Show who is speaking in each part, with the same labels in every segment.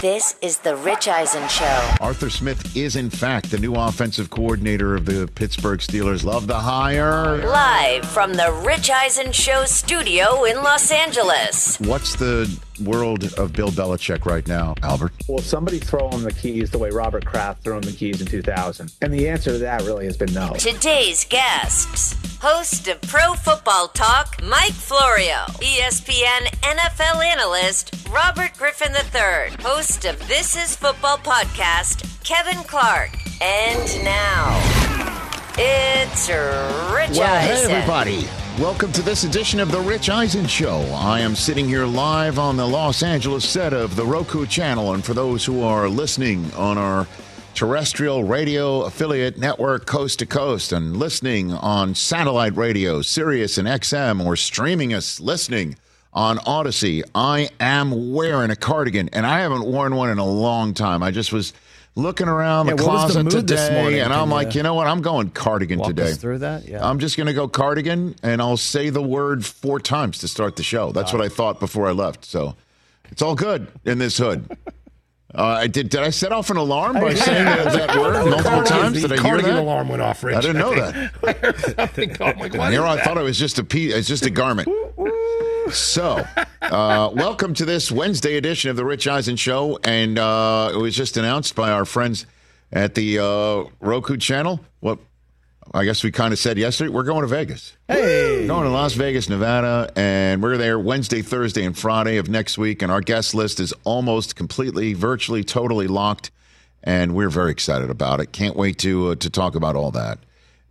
Speaker 1: This is the Rich Eisen Show.
Speaker 2: Arthur Smith is, in fact, the new offensive coordinator of the Pittsburgh Steelers. Love the hire.
Speaker 1: Live from the Rich Eisen Show studio in Los Angeles.
Speaker 2: What's the world of Bill Belichick right now, Albert?
Speaker 3: Will somebody throw him the keys the way Robert Kraft threw him the keys in 2000? And the answer to that really has been no.
Speaker 1: Today's guests host of Pro Football Talk, Mike Florio, ESPN NFL analyst, Robert Griffin III, host of This Is Football podcast, Kevin Clark. And now, it's Rich
Speaker 2: Well, hey, everybody. Welcome to this edition of The Rich Eisen Show. I am sitting here live on the Los Angeles set of the Roku channel. And for those who are listening on our terrestrial radio affiliate network coast to coast and listening on satellite radio, Sirius and XM, or streaming us listening on Audacy, I am wearing a cardigan. And I haven't worn one in a long time. I just was looking around
Speaker 4: Yeah,
Speaker 2: the
Speaker 4: the
Speaker 2: closet
Speaker 4: this
Speaker 2: today
Speaker 4: morning?
Speaker 2: and I'm like,
Speaker 4: you
Speaker 2: know what? I'm going cardigan
Speaker 4: walk
Speaker 2: today.
Speaker 4: us through that? Yeah.
Speaker 2: I'm just going to go cardigan and I'll say the word four times to start the show. That's what I thought before I left. So it's all good in this hood. Uh, I did. Did I set off an alarm by saying that, that word multiple times? Did I hear
Speaker 5: cardigan
Speaker 2: that?
Speaker 5: alarm went off, Rich.
Speaker 2: I didn't know that.
Speaker 5: I oh my God.
Speaker 2: And here I thought it was just a piece, it's just a garment. So, uh, welcome to this Wednesday edition of the Rich Eisen Show, and uh, it was just announced by our friends at the uh, Roku channel. What I guess we kind of said yesterday, we're going to Vegas. Hey, we're going to Las Vegas, Nevada, and we're there Wednesday, Thursday, and Friday of next week. And our guest list is almost completely, virtually, totally locked, and we're very excited about it. Can't wait to uh, to talk about all that.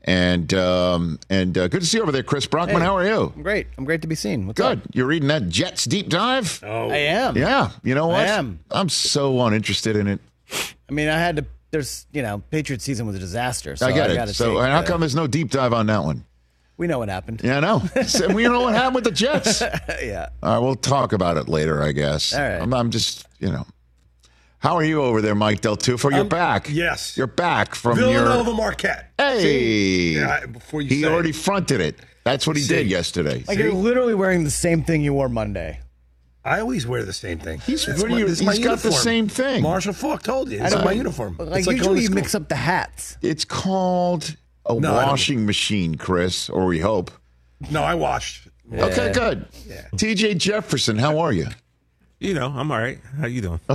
Speaker 2: And um, and uh, good to see you over there, Chris Brockman. How are you?
Speaker 4: I'm great. I'm great to be seen. What's
Speaker 2: Good.
Speaker 4: up?
Speaker 2: You're reading that Jets deep dive?
Speaker 5: Oh,
Speaker 4: I am.
Speaker 2: Yeah. You know what?
Speaker 4: I am.
Speaker 2: I'm so uninterested in it.
Speaker 4: I mean, I had to. There's, you know, Patriot season was a disaster. So
Speaker 2: I get
Speaker 4: gotta
Speaker 2: it. So,
Speaker 4: take
Speaker 2: and how
Speaker 4: the-
Speaker 2: come there's no deep dive on that one?
Speaker 4: we know what happened?
Speaker 2: Yeah, I know. so, we know what happened with the Jets.
Speaker 4: Yeah.
Speaker 2: right, we'll talk about it later, I guess.
Speaker 4: All right.
Speaker 2: I'm, I'm just, you know. How are you over there, Mike Del Tufo? You're
Speaker 5: Um,
Speaker 2: back.
Speaker 5: yes.
Speaker 2: You're back from
Speaker 5: Villanova
Speaker 2: your.
Speaker 5: Marquette.
Speaker 2: Hey.
Speaker 5: Yeah, before you
Speaker 2: he
Speaker 5: say
Speaker 2: already
Speaker 5: it.
Speaker 2: fronted it. That's what he
Speaker 5: See.
Speaker 2: did yesterday.
Speaker 4: Like you're literally wearing the same thing you wore Monday.
Speaker 5: I always wear the same thing.
Speaker 2: He's- what do you-
Speaker 5: this my
Speaker 2: he's got the same thing.
Speaker 5: Marshall Faulk told you. This
Speaker 4: don't
Speaker 5: is my uniform.
Speaker 4: Like,
Speaker 5: It's going
Speaker 4: usually you mix up the hats.
Speaker 2: It's called a
Speaker 5: No,
Speaker 2: washing machine, Chris, or we hope.
Speaker 5: No, I watched.
Speaker 2: Okay, good. TJ Jefferson, how are you?
Speaker 6: You know, I'm all right. How you doing?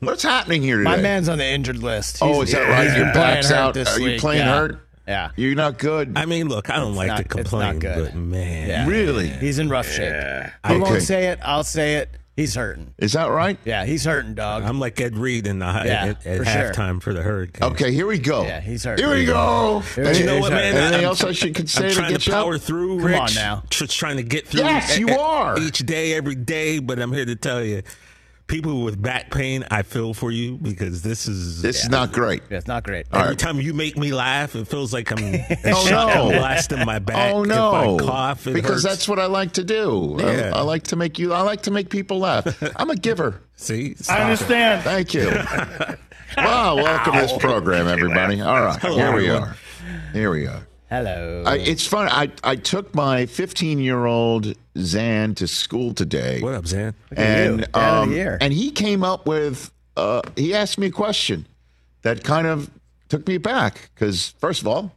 Speaker 2: What's happening here today?
Speaker 4: My man's on the injured list.
Speaker 2: Oh, is that right?
Speaker 4: he's
Speaker 2: Your
Speaker 4: been
Speaker 2: back's
Speaker 4: playing hurt
Speaker 2: out.
Speaker 4: this
Speaker 2: Are you playing
Speaker 4: Yeah.
Speaker 2: hurt?
Speaker 4: Yeah.
Speaker 2: You're not good.
Speaker 6: I mean, look, I don't like
Speaker 4: not-
Speaker 6: to
Speaker 4: it's not
Speaker 6: complain,
Speaker 4: good.
Speaker 6: but man,
Speaker 4: Yeah.
Speaker 2: Really?
Speaker 4: He's in rough shape. I
Speaker 2: Okay.
Speaker 4: won't say it. I'll say it. He's hurting.
Speaker 2: Is that right?
Speaker 4: Yeah, he's hurting, dog.
Speaker 6: I'm like Ed Reed in the
Speaker 4: Yeah,
Speaker 6: at, at
Speaker 4: for sure.
Speaker 6: halftime for the Hurricane.
Speaker 2: Okay, here we go.
Speaker 4: Yeah, he's hurt.
Speaker 2: Here we go.
Speaker 4: Here
Speaker 6: You know what, man?
Speaker 2: Anything
Speaker 6: I'm-
Speaker 2: else I should could say
Speaker 6: I'm
Speaker 2: to
Speaker 6: trying
Speaker 2: get
Speaker 6: to
Speaker 2: you up?
Speaker 6: power through,
Speaker 4: Come
Speaker 6: Rich.
Speaker 4: on now.
Speaker 6: Just trying to get through.
Speaker 2: Yes, you are.
Speaker 6: Each day, every day. But I'm here to tell you, people with back pain, I feel for you because this is
Speaker 2: This is not great.
Speaker 4: Yeah, it's not great.
Speaker 6: Every time you make me laugh, it feels like I'm a
Speaker 2: Oh,
Speaker 6: shotgun
Speaker 2: no.
Speaker 6: blast in my back.
Speaker 2: Oh no!
Speaker 6: If I cough, it
Speaker 2: because
Speaker 6: hurts.
Speaker 2: that's what I like to do. I-
Speaker 6: Yeah.
Speaker 2: I, like to make you. I like to make people laugh. I'm a giver.
Speaker 6: See,
Speaker 5: I understand.
Speaker 2: Thank you. well, welcome to this program, everybody. All right,
Speaker 6: Hello,
Speaker 2: here we are. Here we are.
Speaker 4: Hello.
Speaker 2: I, it's fun. I, I took my 15 year old Zan to school today.
Speaker 6: What up, Zan?
Speaker 2: and
Speaker 4: you. Dad of the
Speaker 2: um, and he came up with uh, he asked me a question that kind of took me back because first of all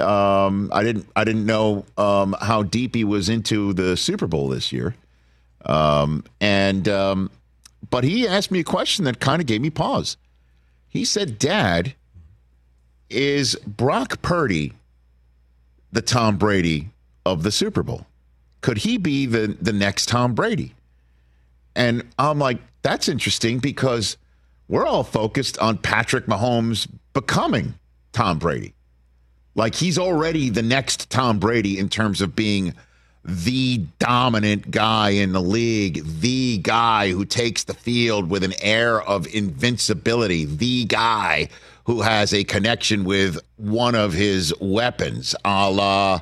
Speaker 2: um, I didn't I didn't know um, how deep he was into the Super Bowl this year um, and um, but he asked me a question that kind of gave me pause he said dad is Brock Purdy the Tom Brady of the Super Bowl could he be the the next Tom Brady and I'm like, that's interesting because we're all focused on Patrick Mahomes becoming Tom Brady. Like he's already the next Tom Brady in terms of being the dominant guy in the league, the guy who takes the field with an air of invincibility, the guy who has a connection with one of his weapons, a la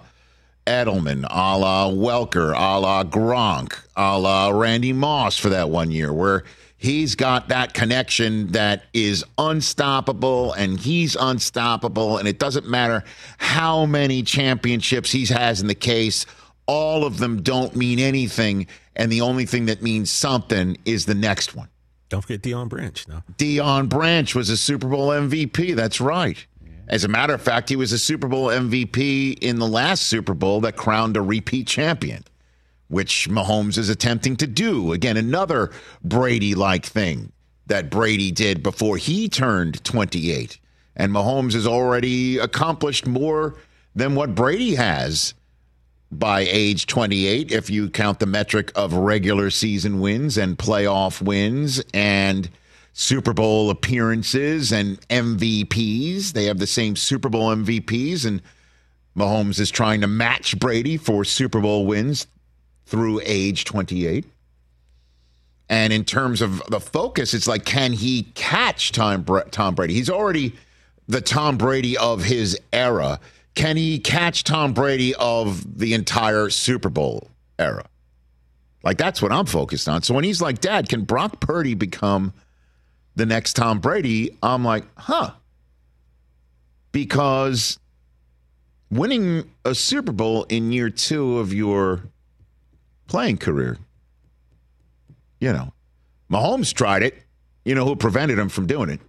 Speaker 2: Edelman, a la Welker, a la Gronk, a la Randy Moss for that one year, where he's got that connection that is unstoppable and he's unstoppable. And it doesn't matter how many championships he has in the case, all of them don't mean anything. And the only thing that means something is the next one.
Speaker 6: Don't forget Deion Branch. No,
Speaker 2: Deion Branch was a Super Bowl MVP. That's right. As a matter of fact, he was a Super Bowl MVP in the last Super Bowl that crowned a repeat champion, which Mahomes is attempting to do. Again, another Brady like thing that Brady did before he turned 28. And Mahomes has already accomplished more than what Brady has by age 28 if you count the metric of regular season wins and playoff wins and Super Bowl appearances and MVPs. They have the same Super Bowl MVPs and Mahomes is trying to match Brady for Super Bowl wins through age 28. And in terms of the focus, it's like, can he catch Tom, Tom Brady? He's already the Tom Brady of his era. Can he catch Tom Brady of the entire Super Bowl era? Like, that's what I'm focused on. So when he's like, Dad, can Brock Purdy become the next Tom Brady? I'm like, huh. Because winning a Super Bowl in year two of your playing career, you know, Mahomes tried it. You know who prevented him from doing it?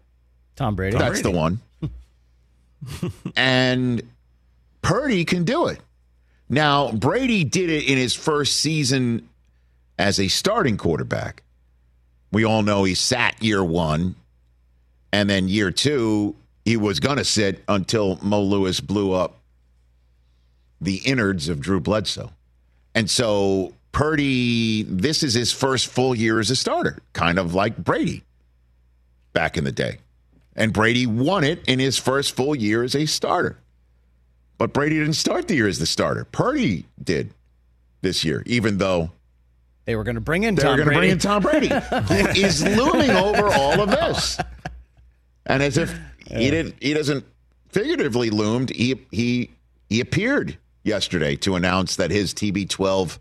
Speaker 4: Tom Brady.
Speaker 2: That's the one. and Purdy can do it. Now, Brady did it in his first season as a starting quarterback. We all know he sat year one, and then year two, he was going to sit until Mo Lewis blew up the innards of Drew Bledsoe. And so Purdy, this is his first full year as a starter, kind of like Brady back in the day. And Brady won it in his first full year as a starter. But Brady didn't start the year as the starter. Purdy did this year, even though
Speaker 4: They were going to bring in
Speaker 2: they
Speaker 4: Tom
Speaker 2: were going to
Speaker 4: Brady.
Speaker 2: bring in Tom Brady, who is looming over all of this. And as if he didn't, he doesn't figuratively loomed. He he he appeared yesterday to announce that his TB12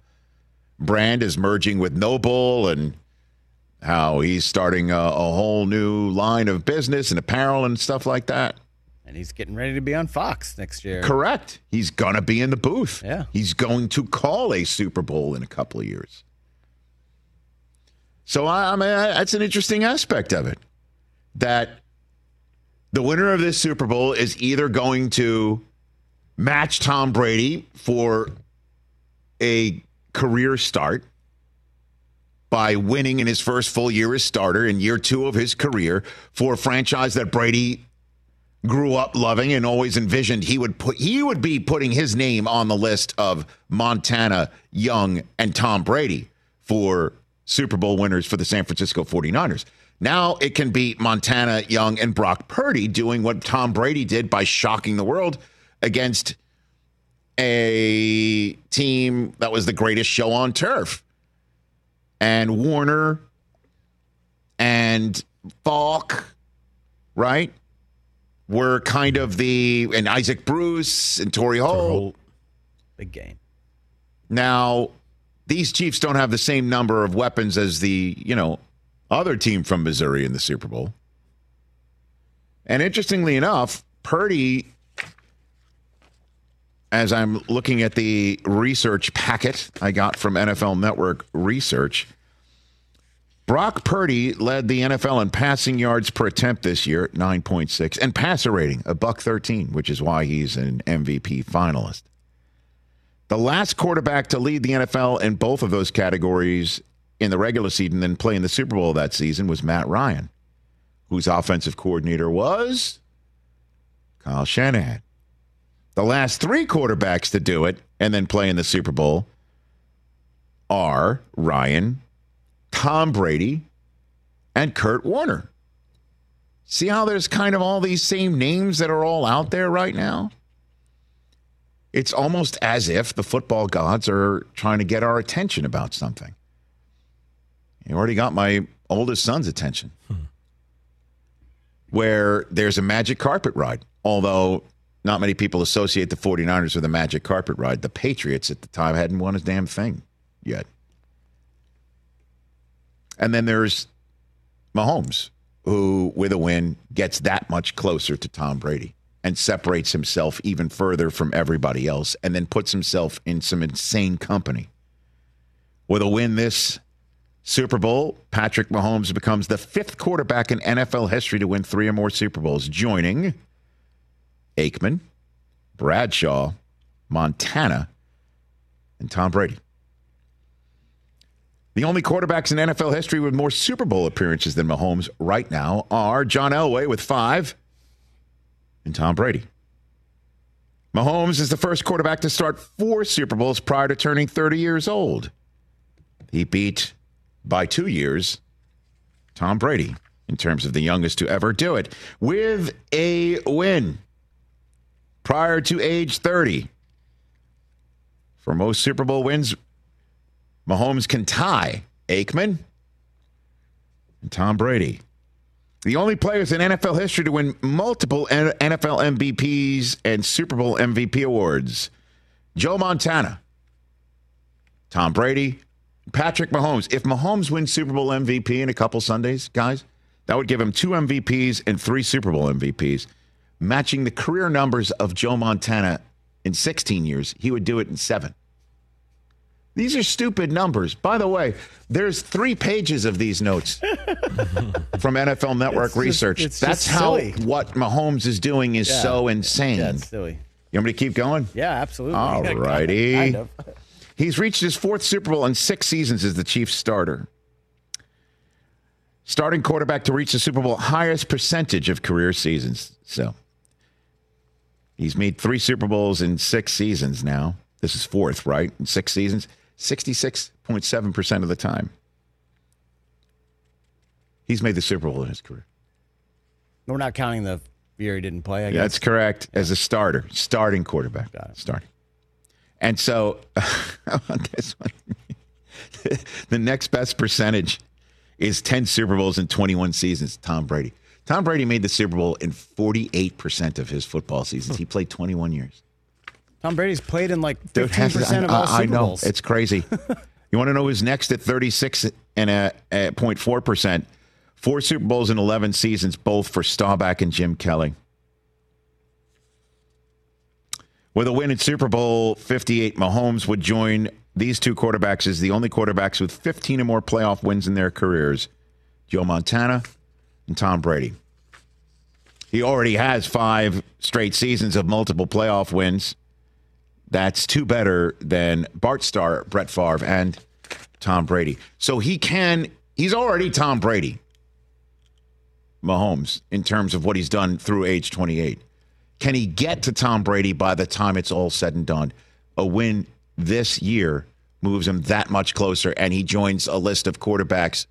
Speaker 2: brand is merging with NoBull and how he's starting a, a whole new line of business and apparel and stuff like that.
Speaker 4: And he's getting ready to be on Fox next year.
Speaker 2: Correct. He's going to be in the booth.
Speaker 4: Yeah.
Speaker 2: He's going to call a Super Bowl in a couple of years. So I, I mean, that's an interesting aspect of it. That the winner of this Super Bowl is either going to match Tom Brady for a career start by winning in his first full year as starter in year two of his career for a franchise that Brady grew up loving and always envisioned he would put he would be putting his name on the list of Montana, Young, and Tom Brady for Super Bowl winners for the San Francisco 49ers. Now it can be Montana, Young, and Brock Purdy doing what Tom Brady did by shocking the world against a team that was the greatest show on turf. And Warner and Faulk, right? Were kind of the and Isaac Bruce and Torry Holt.
Speaker 4: Big game.
Speaker 2: Now, these Chiefs don't have the same number of weapons as the, you know, other team from Missouri in the Super Bowl. And interestingly enough, Purdy, as I'm looking at the research packet I got from NFL Network Research, Brock Purdy led the NFL in passing yards per attempt this year at 9.6 and passer rating, a buck 13, which is why he's an MVP finalist. The last quarterback to lead the NFL in both of those categories in the regular season and play in the Super Bowl that season was Matt Ryan, whose offensive coordinator was Kyle Shanahan. The last three quarterbacks to do it and then play in the Super Bowl are Ryan, Tom Brady, and Kurt Warner. See how there's kind of all these same names that are all out there right now? It's almost as if the football gods are trying to get our attention about something. You already got my oldest son's attention. Hmm. Where there's a magic carpet ride, although not many people associate the 49ers with a magic carpet ride. The Patriots at the time hadn't won a damn thing yet. And then there's Mahomes, who, with a win, gets that much closer to Tom Brady and separates himself even further from everybody else and then puts himself in some insane company. With a win this Super Bowl, Patrick Mahomes becomes the fifth quarterback in NFL history to win three or more Super Bowls, joining Aikman, Bradshaw, Montana, and Tom Brady. The only quarterbacks in NFL history with more Super Bowl appearances than Mahomes right now are John Elway with five and Tom Brady. Mahomes is the first quarterback to start four Super Bowls prior to turning 30 years old. He beat by two years Tom Brady in terms of the youngest to ever do it with a win prior to age 30. For most Super Bowl wins, Mahomes can tie Aikman and Tom Brady. The only players in NFL history to win multiple NFL MVPs and Super Bowl MVP awards Joe Montana, Tom Brady, Patrick Mahomes. If Mahomes wins Super Bowl MVP in a couple Sundays, guys, that would give him two MVPs and three Super Bowl MVPs, matching the career numbers of Joe Montana in 16 years. He would do it in seven. These are stupid numbers. By the way, there's three pages of these notes from NFL Network
Speaker 4: It's
Speaker 2: Research.
Speaker 4: it's
Speaker 2: That's how
Speaker 4: silly.
Speaker 2: what Mahomes is doing is
Speaker 4: Yeah.
Speaker 2: so insane.
Speaker 4: Yeah, silly.
Speaker 2: You want me to keep going?
Speaker 4: Yeah, absolutely.
Speaker 2: All righty.
Speaker 4: kind of.
Speaker 2: He's reached his fourth Super Bowl in six seasons as the Chiefs starter. Starting quarterback to reach the Super Bowl highest percentage of career seasons. So he's made three Super Bowls in six seasons now. This is fourth, right? In six seasons, 66.7% of the time. He's made the Super Bowl in his career.
Speaker 4: We're not counting the year he didn't play. I guess.
Speaker 2: That's correct. As a starter, starting quarterback.
Speaker 4: Got it.
Speaker 2: Starting. And so, this one? the next best percentage is 10 Super Bowls in 21 seasons. Tom Brady. Tom Brady made the Super Bowl in 48% of his football seasons. He played 21 years.
Speaker 4: Tom Brady's played in like
Speaker 2: Dude,
Speaker 4: fifteen
Speaker 2: half-
Speaker 4: percent of
Speaker 2: I-
Speaker 4: all
Speaker 2: I,
Speaker 4: Super
Speaker 2: know.
Speaker 4: Bowls.
Speaker 2: It's crazy. you want to know who's next at 36 and a, a 0.4%? Four Super Bowls in 11 seasons, both for Staubach and Jim Kelly. With a win in Super Bowl 58, Mahomes would join these two quarterbacks as the only quarterbacks with 15 or more playoff wins in their careers Joe Montana and Tom Brady. He already has five straight seasons of multiple playoff wins. That's two better than Bart Starr, Brett Favre, and Tom Brady. So he can, he's already Tom Brady, Mahomes, in terms of what he's done through age 28. Can he get to Tom Brady by the time it's all said and done? A win this year moves him that much closer, and he joins a list of quarterbacks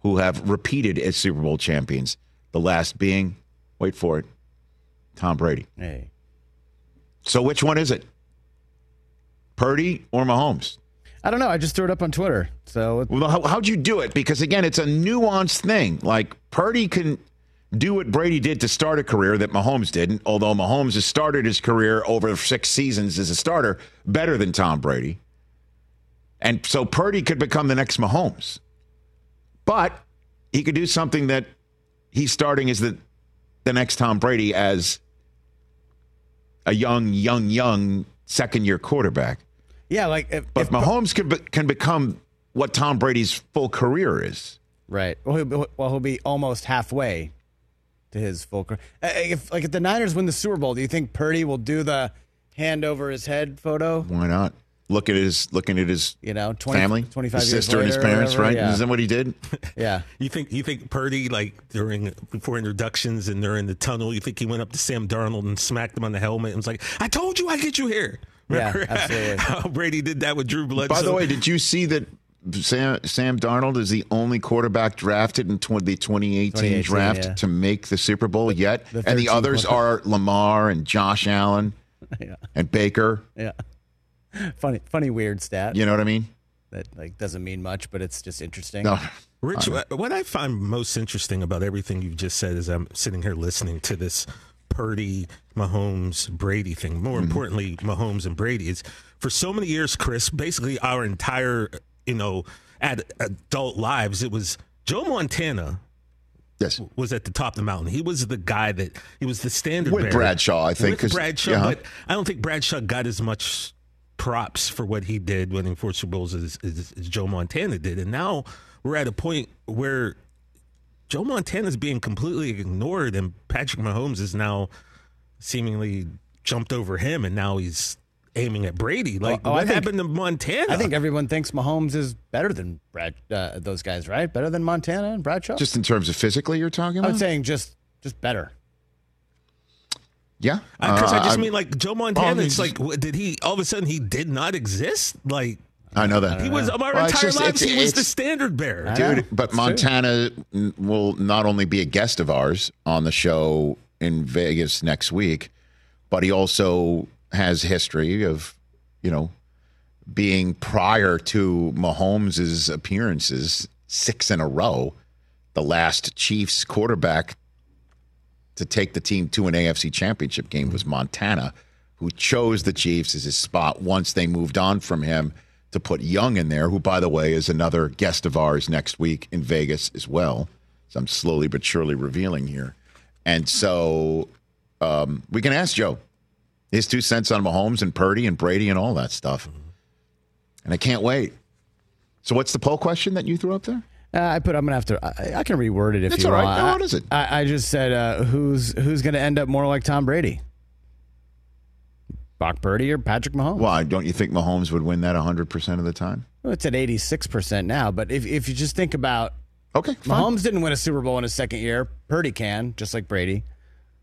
Speaker 2: who have repeated as Super Bowl champions. The last being, wait for it, Tom Brady.
Speaker 4: Hey.
Speaker 2: So which one is it? Purdy or Mahomes?
Speaker 4: I don't know. I just threw it up on Twitter. So
Speaker 2: Well, how, how'd you do it? Because again, it's a nuanced thing. Like Purdy can do what Brady did to start a career that Mahomes didn't. Although Mahomes has started his career over six seasons as a starter better than Tom Brady, and so Purdy could become the next Mahomes. But he could do something that he's starting as the the next Tom Brady as a young, young, young second year quarterback.
Speaker 4: Yeah, like if,
Speaker 2: But
Speaker 4: if
Speaker 2: Mahomes can be, can become what Tom Brady's full career is.
Speaker 4: Right. Well, he'll be, well, he'll be almost halfway to his full career. If like if the Niners win the Super Bowl, do you think Purdy will do the hand over his head photo?
Speaker 2: Why not? Look at his looking at his
Speaker 4: You know, 20,
Speaker 2: family,
Speaker 4: 25
Speaker 2: his
Speaker 4: years
Speaker 2: sister and his parents,
Speaker 4: whatever,
Speaker 2: right?
Speaker 4: Yeah.
Speaker 2: Isn't that what he did?
Speaker 4: yeah.
Speaker 6: You think you think Purdy like during before introductions and they're in the tunnel? You think he went up to Sam Darnold and smacked him on the helmet and was like, "I told you I get you here."
Speaker 4: Yeah, absolutely.
Speaker 6: How Brady did that with Drew Bledsoe.
Speaker 2: By the way, did you see that Sam, Sam Darnold is the only quarterback drafted in tw- the 2018,
Speaker 4: 2018,
Speaker 2: draft
Speaker 4: yeah.
Speaker 2: to make the Super Bowl yet,
Speaker 4: the
Speaker 2: and the others are. Lamar and Josh Allen
Speaker 4: Yeah.
Speaker 2: and Baker.
Speaker 4: Yeah. Funny, funny, weird stat
Speaker 2: You know what I mean?
Speaker 4: that like doesn't mean much, but it's just interesting.
Speaker 2: No.
Speaker 6: Rich, what what I find most interesting about everything you've just said is I'm sitting here listening to this Purdy, Mahomes, Brady thing. More mm-hmm. importantly, Mahomes and Brady is for so many years, Chris. Basically, our entire you know ad, adult lives, it was Joe Montana
Speaker 2: Yes.
Speaker 6: was at the top of the mountain. He was the guy that he was the standard
Speaker 2: With
Speaker 6: bearer.
Speaker 2: Bradshaw, I think.
Speaker 6: With Bradshaw,
Speaker 2: yeah.
Speaker 6: but I don't think Bradshaw got as much props for what he did winning four Super Bowls as, as, as Joe Montana did. And now we're at a point where Joe Montana is being completely ignored, and Patrick Mahomes is now seemingly jumped over him, and now he's aiming at Brady. Like,
Speaker 4: Oh, I
Speaker 6: what
Speaker 4: think-
Speaker 6: happened to Montana?
Speaker 4: I think everyone thinks Mahomes is better than Brad. Uh, those guys, right? Better than Montana and Bradshaw.
Speaker 2: Just in terms of physically, you're talking
Speaker 4: I'm saying just just better.
Speaker 2: yeah.
Speaker 6: Because
Speaker 2: Uh,
Speaker 6: I just
Speaker 2: I'm-
Speaker 6: mean, like Joe Montana.
Speaker 2: Well,
Speaker 6: it's
Speaker 2: he's-
Speaker 6: like, did he all of a sudden he did not exist? Like
Speaker 2: I know that.
Speaker 6: he was our
Speaker 2: Well,
Speaker 6: entire
Speaker 2: just-
Speaker 6: lives.
Speaker 2: it's-
Speaker 6: He was the standard bearer.
Speaker 2: Dude, but
Speaker 4: It's.
Speaker 2: Montana n- will not only be a guest of ours on the show in Vegas next week, but he also has history of, you know, being prior to Mahomes' appearances, six in a row, the last Chiefs quarterback to take the team to an AFC championship game was Montana, who chose the Chiefs as his spot once they moved on from him to put Young in there, who, by the way, is another guest of ours next week in Vegas as well. So I'm slowly but surely revealing here. And so um, we can ask Joe his two cents on Mahomes and Purdy and Brady and all that stuff. And I can't wait. So what's the poll question that you threw up there?
Speaker 4: Uh, I put. I'm gonna have to. I, I can reword it if
Speaker 2: It's
Speaker 4: you
Speaker 2: all right.
Speaker 4: want.
Speaker 2: No, what is it?
Speaker 4: I, I just said uh, who's who's gonna end up more like Tom Brady, Brock Purdy or Patrick Mahomes.
Speaker 2: Why don't you think Mahomes would win that 100% of the time?
Speaker 4: Well, it's at 86 percent now. But if if you just think about
Speaker 2: Okay, fine.
Speaker 4: Mahomes didn't win a Super Bowl in his second year, Purdy can, just like Brady,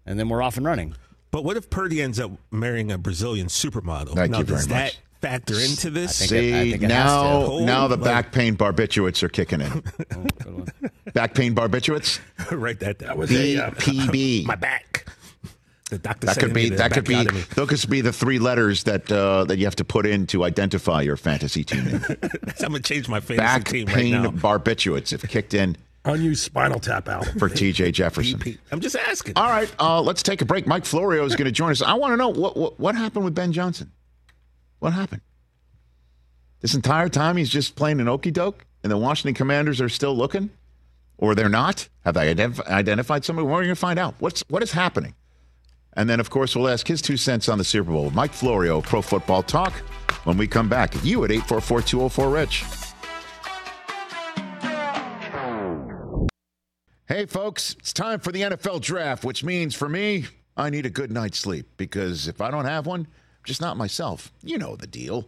Speaker 4: and then we're off and running.
Speaker 6: But what if Purdy ends up marrying a Brazilian supermodel?
Speaker 2: Thank
Speaker 6: now,
Speaker 2: you
Speaker 6: does
Speaker 2: very
Speaker 6: that
Speaker 2: much.
Speaker 6: factor into this?
Speaker 4: think it- I
Speaker 2: See,
Speaker 4: think it has
Speaker 2: now,
Speaker 6: to.
Speaker 2: now the
Speaker 6: Like-
Speaker 2: back pain barbiturates are kicking in. back pain barbiturates?
Speaker 6: Write that down.
Speaker 5: That was a uh,
Speaker 2: BPB.
Speaker 6: my back. The doctor
Speaker 2: That
Speaker 6: said
Speaker 2: could be that could be
Speaker 6: backotomy.
Speaker 2: those could be the three letters that uh, that you have to put in to identify your fantasy team. name.
Speaker 6: I'm gonna change my fantasy
Speaker 2: Back
Speaker 6: team right
Speaker 2: pain
Speaker 6: now.
Speaker 2: barbiturates have kicked in
Speaker 5: unused Spinal Tap album.
Speaker 2: for TJ Jefferson.
Speaker 6: I'm just asking.
Speaker 2: All right, uh, let's take a break. Mike Florio is going to join us. I want to know what, what what happened with Ben Johnson. What happened? This entire time he's just playing an okey doke, and the Washington Commanders are still looking, or they're not. Have they identif- identified somebody? We're going to find out. What's what is happening? And then, of course, we'll ask his two cents on the Super Bowl. Mike Florio, Pro Football Talk. When we come back, you at eight four four two zero four Rich. Hey, folks, it's time for the NFL draft, which means for me, I need a good night's sleep because if I don't have one, I'm just not myself. You know the deal.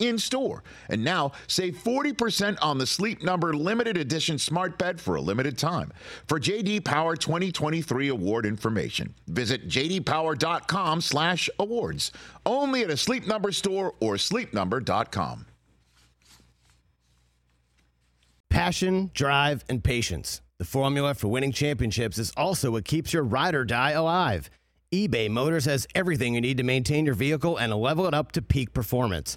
Speaker 2: in store. And now save 40% on the Sleep Number limited edition smart bed for a limited time. For JD Power 2023 award information, visit jdpower.com/awards. Only at a Sleep Number store or sleepnumber.com.
Speaker 7: Passion, drive, and patience. The formula for winning championships is also what keeps your ride or die alive. eBay Motors has everything you need to maintain your vehicle and level it up to peak performance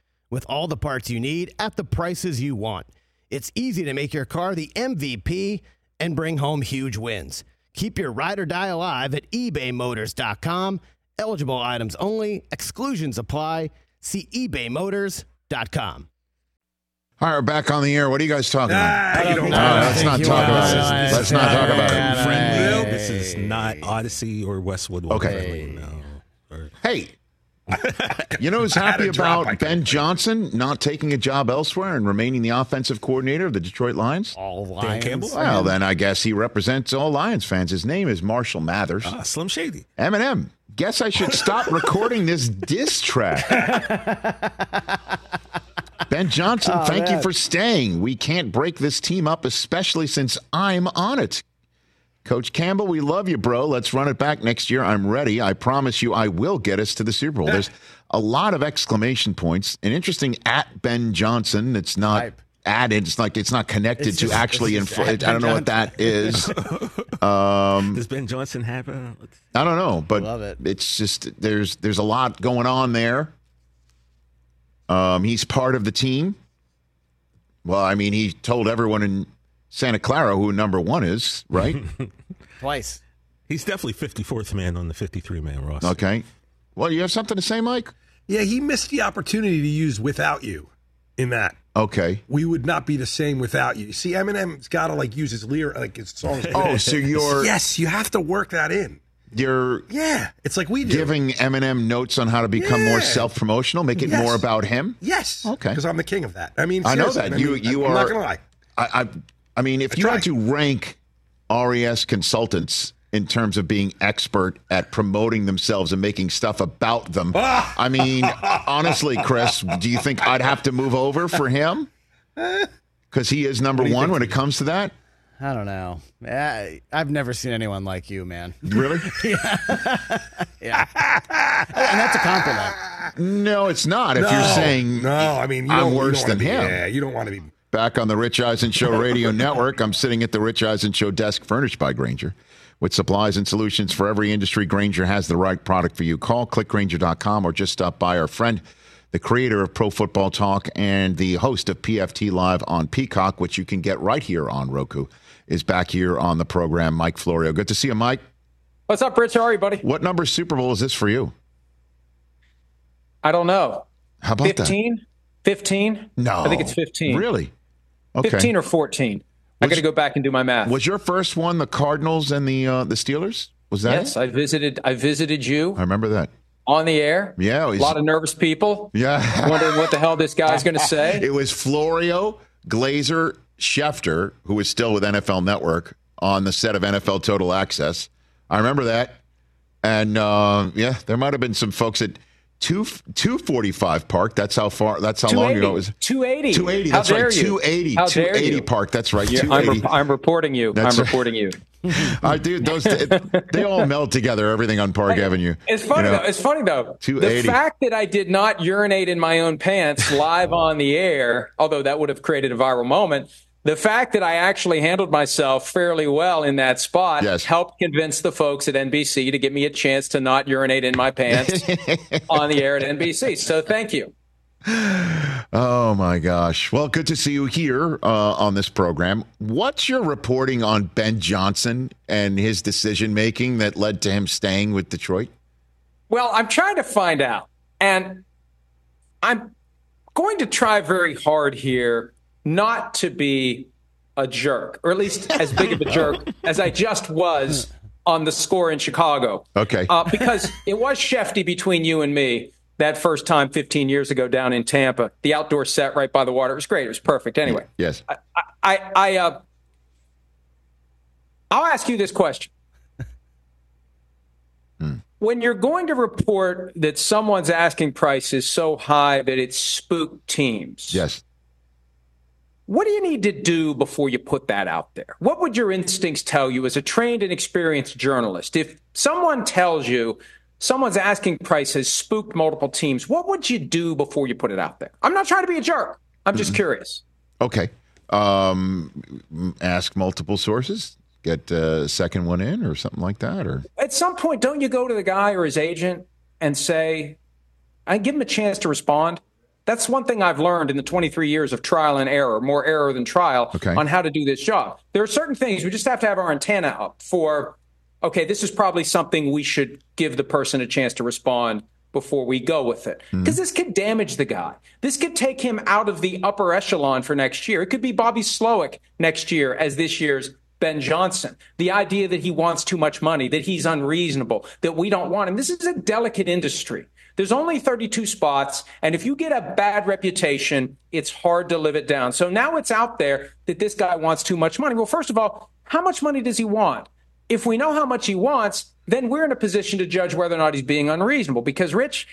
Speaker 7: With all the parts you need at the prices you want. It's easy to make your car the MVP and bring home huge wins. Keep your ride or die alive at ebaymotors.com Eligible items only. Exclusions apply. See ebaymotors.com.
Speaker 2: All right, we're back on the air. What are you guys talking about?
Speaker 5: Ah, you don't
Speaker 2: No,
Speaker 5: know.
Speaker 2: let's not talk about it. Let's not talk about it.
Speaker 6: friendly. This is not Audacy or Westwood. One
Speaker 2: Okay.
Speaker 6: friendly, no. Or-
Speaker 2: Hey, you know who's happy
Speaker 5: a drop,
Speaker 2: about Ben. Johnson not taking a job elsewhere and remaining the offensive coordinator of the Detroit Lions?
Speaker 4: All
Speaker 6: Dan
Speaker 4: Lions.
Speaker 6: Campbell?
Speaker 2: Well, then I guess he represents all Lions fans. His name is Marshall Mathers.
Speaker 6: Ah, Slim Shady.
Speaker 2: Eminem, guess I should stop recording this diss track. ben Johnson,
Speaker 4: Oh,
Speaker 2: thank you for staying. We can't break this team up, especially since I'm on it. Coach Campbell, we love you, bro. Let's run it back next year. I'm ready. I promise you, I will get us to the Super Bowl. There's a lot of exclamation points. An interesting at Ben Johnson. It's not
Speaker 4: Type.
Speaker 2: added. It's like it's not connected
Speaker 4: It's
Speaker 2: to
Speaker 4: just-
Speaker 2: actually.
Speaker 4: it's just
Speaker 2: infl- I don't
Speaker 4: Ben
Speaker 2: know what that is. Um,
Speaker 6: Does Ben Johnson have a?
Speaker 2: I don't know, but
Speaker 4: Love it.
Speaker 2: it's just there's there's a lot going on there. Um, he's part of the team. Well, I mean, he told everyone in Santa Clara who number one is, right?
Speaker 4: Twice.
Speaker 6: He's definitely 54th man on the 53 man roster.
Speaker 2: okay. Well, you have something to say, Mike?
Speaker 5: Yeah, he missed the opportunity to use "Without You" in that.
Speaker 2: Okay.
Speaker 5: We would not be the same without you. See, Eminem's got to like use his lyric, like his songs.
Speaker 2: Oh, so you're
Speaker 5: yes, you have to work that in.
Speaker 2: you're
Speaker 5: Yeah, it's like we do.
Speaker 2: giving Eminem notes on how to become more self promotional, make it
Speaker 5: Yes.
Speaker 2: more about him.
Speaker 5: yes,
Speaker 2: Okay.
Speaker 5: because I'm the king of that. I mean,
Speaker 2: I know that
Speaker 5: I
Speaker 2: you
Speaker 5: mean,
Speaker 2: you
Speaker 5: I'm
Speaker 2: are.
Speaker 5: not gonna lie.
Speaker 2: I, I I mean, if
Speaker 5: I
Speaker 2: you had
Speaker 5: try.
Speaker 2: to rank RES consultants in terms of being expert at promoting themselves and making stuff about them! I mean, honestly, Chris, do you think I'd have to move over for him? Because he is number one
Speaker 5: think?
Speaker 2: when it comes to that.
Speaker 4: I don't know. I, I've never seen anyone like you, man.
Speaker 2: Really?
Speaker 4: Yeah. and that's a compliment.
Speaker 2: no, it's not. If
Speaker 5: no,
Speaker 2: you're saying
Speaker 5: no, I mean, you
Speaker 2: I'm
Speaker 5: don't, you
Speaker 2: worse
Speaker 5: don't wanna
Speaker 2: than
Speaker 5: be-
Speaker 2: him.
Speaker 5: Yeah, you don't want to be.
Speaker 2: Back on the Rich Eisen Show Radio Network, I'm sitting at the Rich Eisen Show desk furnished by Grainger. With supplies and solutions for every industry, Grainger has the right product for you. Call clickgrainger.com or just stop by our friend, the creator of Pro Football Talk and the host of PFT Live on Peacock, which you can get right here on Roku, is back here on the program. Mike Florio. Good to see you, Mike.
Speaker 8: What's up, Rich? How are you, buddy?
Speaker 2: What number Super Bowl is this for you?
Speaker 8: I don't know.
Speaker 2: How about
Speaker 8: 15? 15?
Speaker 2: that? No.
Speaker 8: I think it's 15.
Speaker 2: Really? Okay.
Speaker 8: 15 or 14. I got to go back and do my math.
Speaker 2: Was your first one the Cardinals and the uh, the Steelers? Was that
Speaker 8: yes,
Speaker 2: it?
Speaker 8: I visited I visited you
Speaker 2: I remember that.
Speaker 8: on the air.
Speaker 2: Yeah,
Speaker 8: A lot of nervous people
Speaker 2: Yeah.
Speaker 8: wondering what the hell this guy's going to say.
Speaker 2: It was Florio, Glazer, Schefter, who was still with NFL Network on the set of NFL Total Access. I remember that. And uh, yeah, there might have been some folks at two two forty five Park. That's how far. That's how long ago it was.
Speaker 8: 280.
Speaker 2: 280.
Speaker 8: How
Speaker 2: That's
Speaker 8: dare
Speaker 2: right.
Speaker 8: you?
Speaker 2: 280.
Speaker 8: How dare
Speaker 2: 280
Speaker 8: you?
Speaker 2: Park. That's right.
Speaker 8: Yeah, I'm, re- I'm reporting you.
Speaker 2: That's
Speaker 8: I'm
Speaker 2: right.
Speaker 8: reporting you.
Speaker 2: I do those. they all meld together. Everything on Park Avenue.
Speaker 8: It's funny
Speaker 2: You know?
Speaker 8: though. It's funny though. The fact that I did not urinate in my own pants live on the air, although that would have created a viral moment. The fact that I actually handled myself fairly well in that spot
Speaker 2: Yes.
Speaker 8: helped convince the folks at NBC to give me a chance to not urinate in my pants on the air at NBC. So thank you.
Speaker 2: Oh my gosh. Well, good to see you here uh, on this program. What's your reporting on Ben Johnson and his decision making that led to him staying with Detroit?
Speaker 8: Well, I'm trying to find out. And I'm going to try very hard here not to be a jerk, or at least as big of a jerk as I just was on the score in Chicago.
Speaker 2: Okay.
Speaker 8: Uh, because it was Schefty between you and me that first time 15 years ago down in Tampa. The outdoor set right by the water. It was great. It was perfect. Anyway,
Speaker 2: yes.
Speaker 8: I, I, I uh, I'll ask you this question. When you're going to report that someone's asking price is so high that it spooked teams,
Speaker 2: Yes.
Speaker 8: What do you need to do before you put that out there? What would your instincts tell you as a trained and experienced journalist? If someone tells you someone's asking price has spooked multiple teams, what would you do before you put it out there? I'm not trying to be a jerk. I'm just curious.
Speaker 2: Okay. Um, ask multiple sources. Get a second one in or something like that. Or
Speaker 8: At some point, don't you go to the guy or his agent and say, I give him a chance to respond? That's one thing I've learned in the 23 years of trial and error, more error than trial,
Speaker 2: Okay.
Speaker 8: on how to do this job. There are certain things we just have to have our antenna up for okay, this is probably something we should give the person a chance to respond before we go with it. Because mm-hmm. this could damage the guy. This could take him out of the upper echelon for next year. It could be Bobby Slowik next year as this year's Ben Johnson. The idea that he wants too much money, that he's unreasonable, that we don't want him. This is a delicate industry. There's only 32 spots, and if you get a bad reputation, it's hard to live it down. So now it's out there that this guy wants too much money. Well, first of all, how much money does he want? If we know how much he wants, then we're in a position to judge whether or not he's being unreasonable. Because, Rich,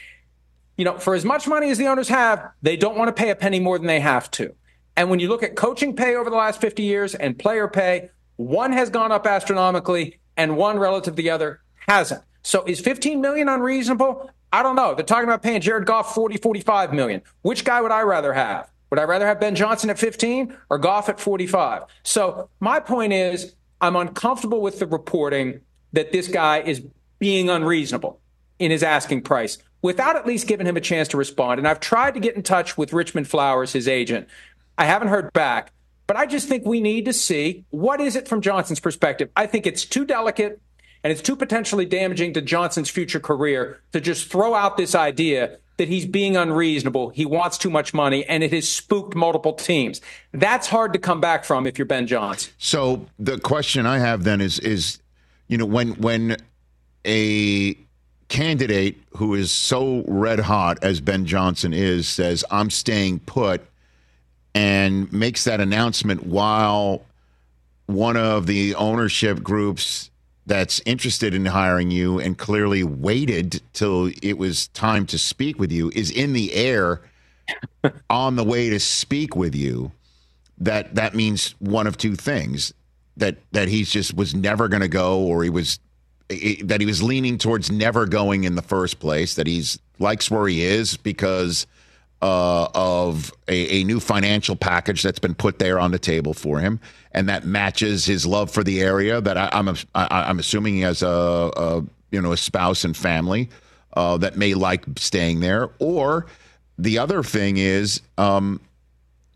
Speaker 8: you know, for as much money as the owners have, they don't want to pay a penny more than they have to. And when you look at coaching pay over the last 50 years and player pay, one has gone up astronomically and one relative to the other hasn't. So is 15 million unreasonable? I don't know. They're talking about paying Jared Goff 40, 45 million. Which guy would I rather have? Would I rather have Ben Johnson at 15 or Goff at 45? So my point is I'm uncomfortable with the reporting that this guy is being unreasonable in his asking price without at least giving him a chance to respond. And I've tried to get in touch with Richmond Flowers, his agent. I haven't heard back, but I just think we need to see what is it from Johnson's perspective. I think it's too delicate and it's too potentially damaging to Johnson's future career to just throw out this idea that he's being unreasonable, he wants too much money, and it has spooked multiple teams. That's hard to come back from if you're Ben Johnson.
Speaker 2: So the question I have then is is you know, when when a candidate who is so red hot as Ben Johnson is says, I'm staying put, and makes that announcement while one of the ownership groups that's interested in hiring you and clearly waited till it was time to speak with you is in the air on the way to speak with you that that means one of two things that that he's just was never going to go, or he was that he was leaning towards never going in the first place. That he's likes where he is because uh, of a, a, new financial package that's been put there on the table for him, and that matches his love for the area. That I, I'm I, am assuming he has a, a, you know a spouse and family uh, that may like staying there. Or the other thing is um,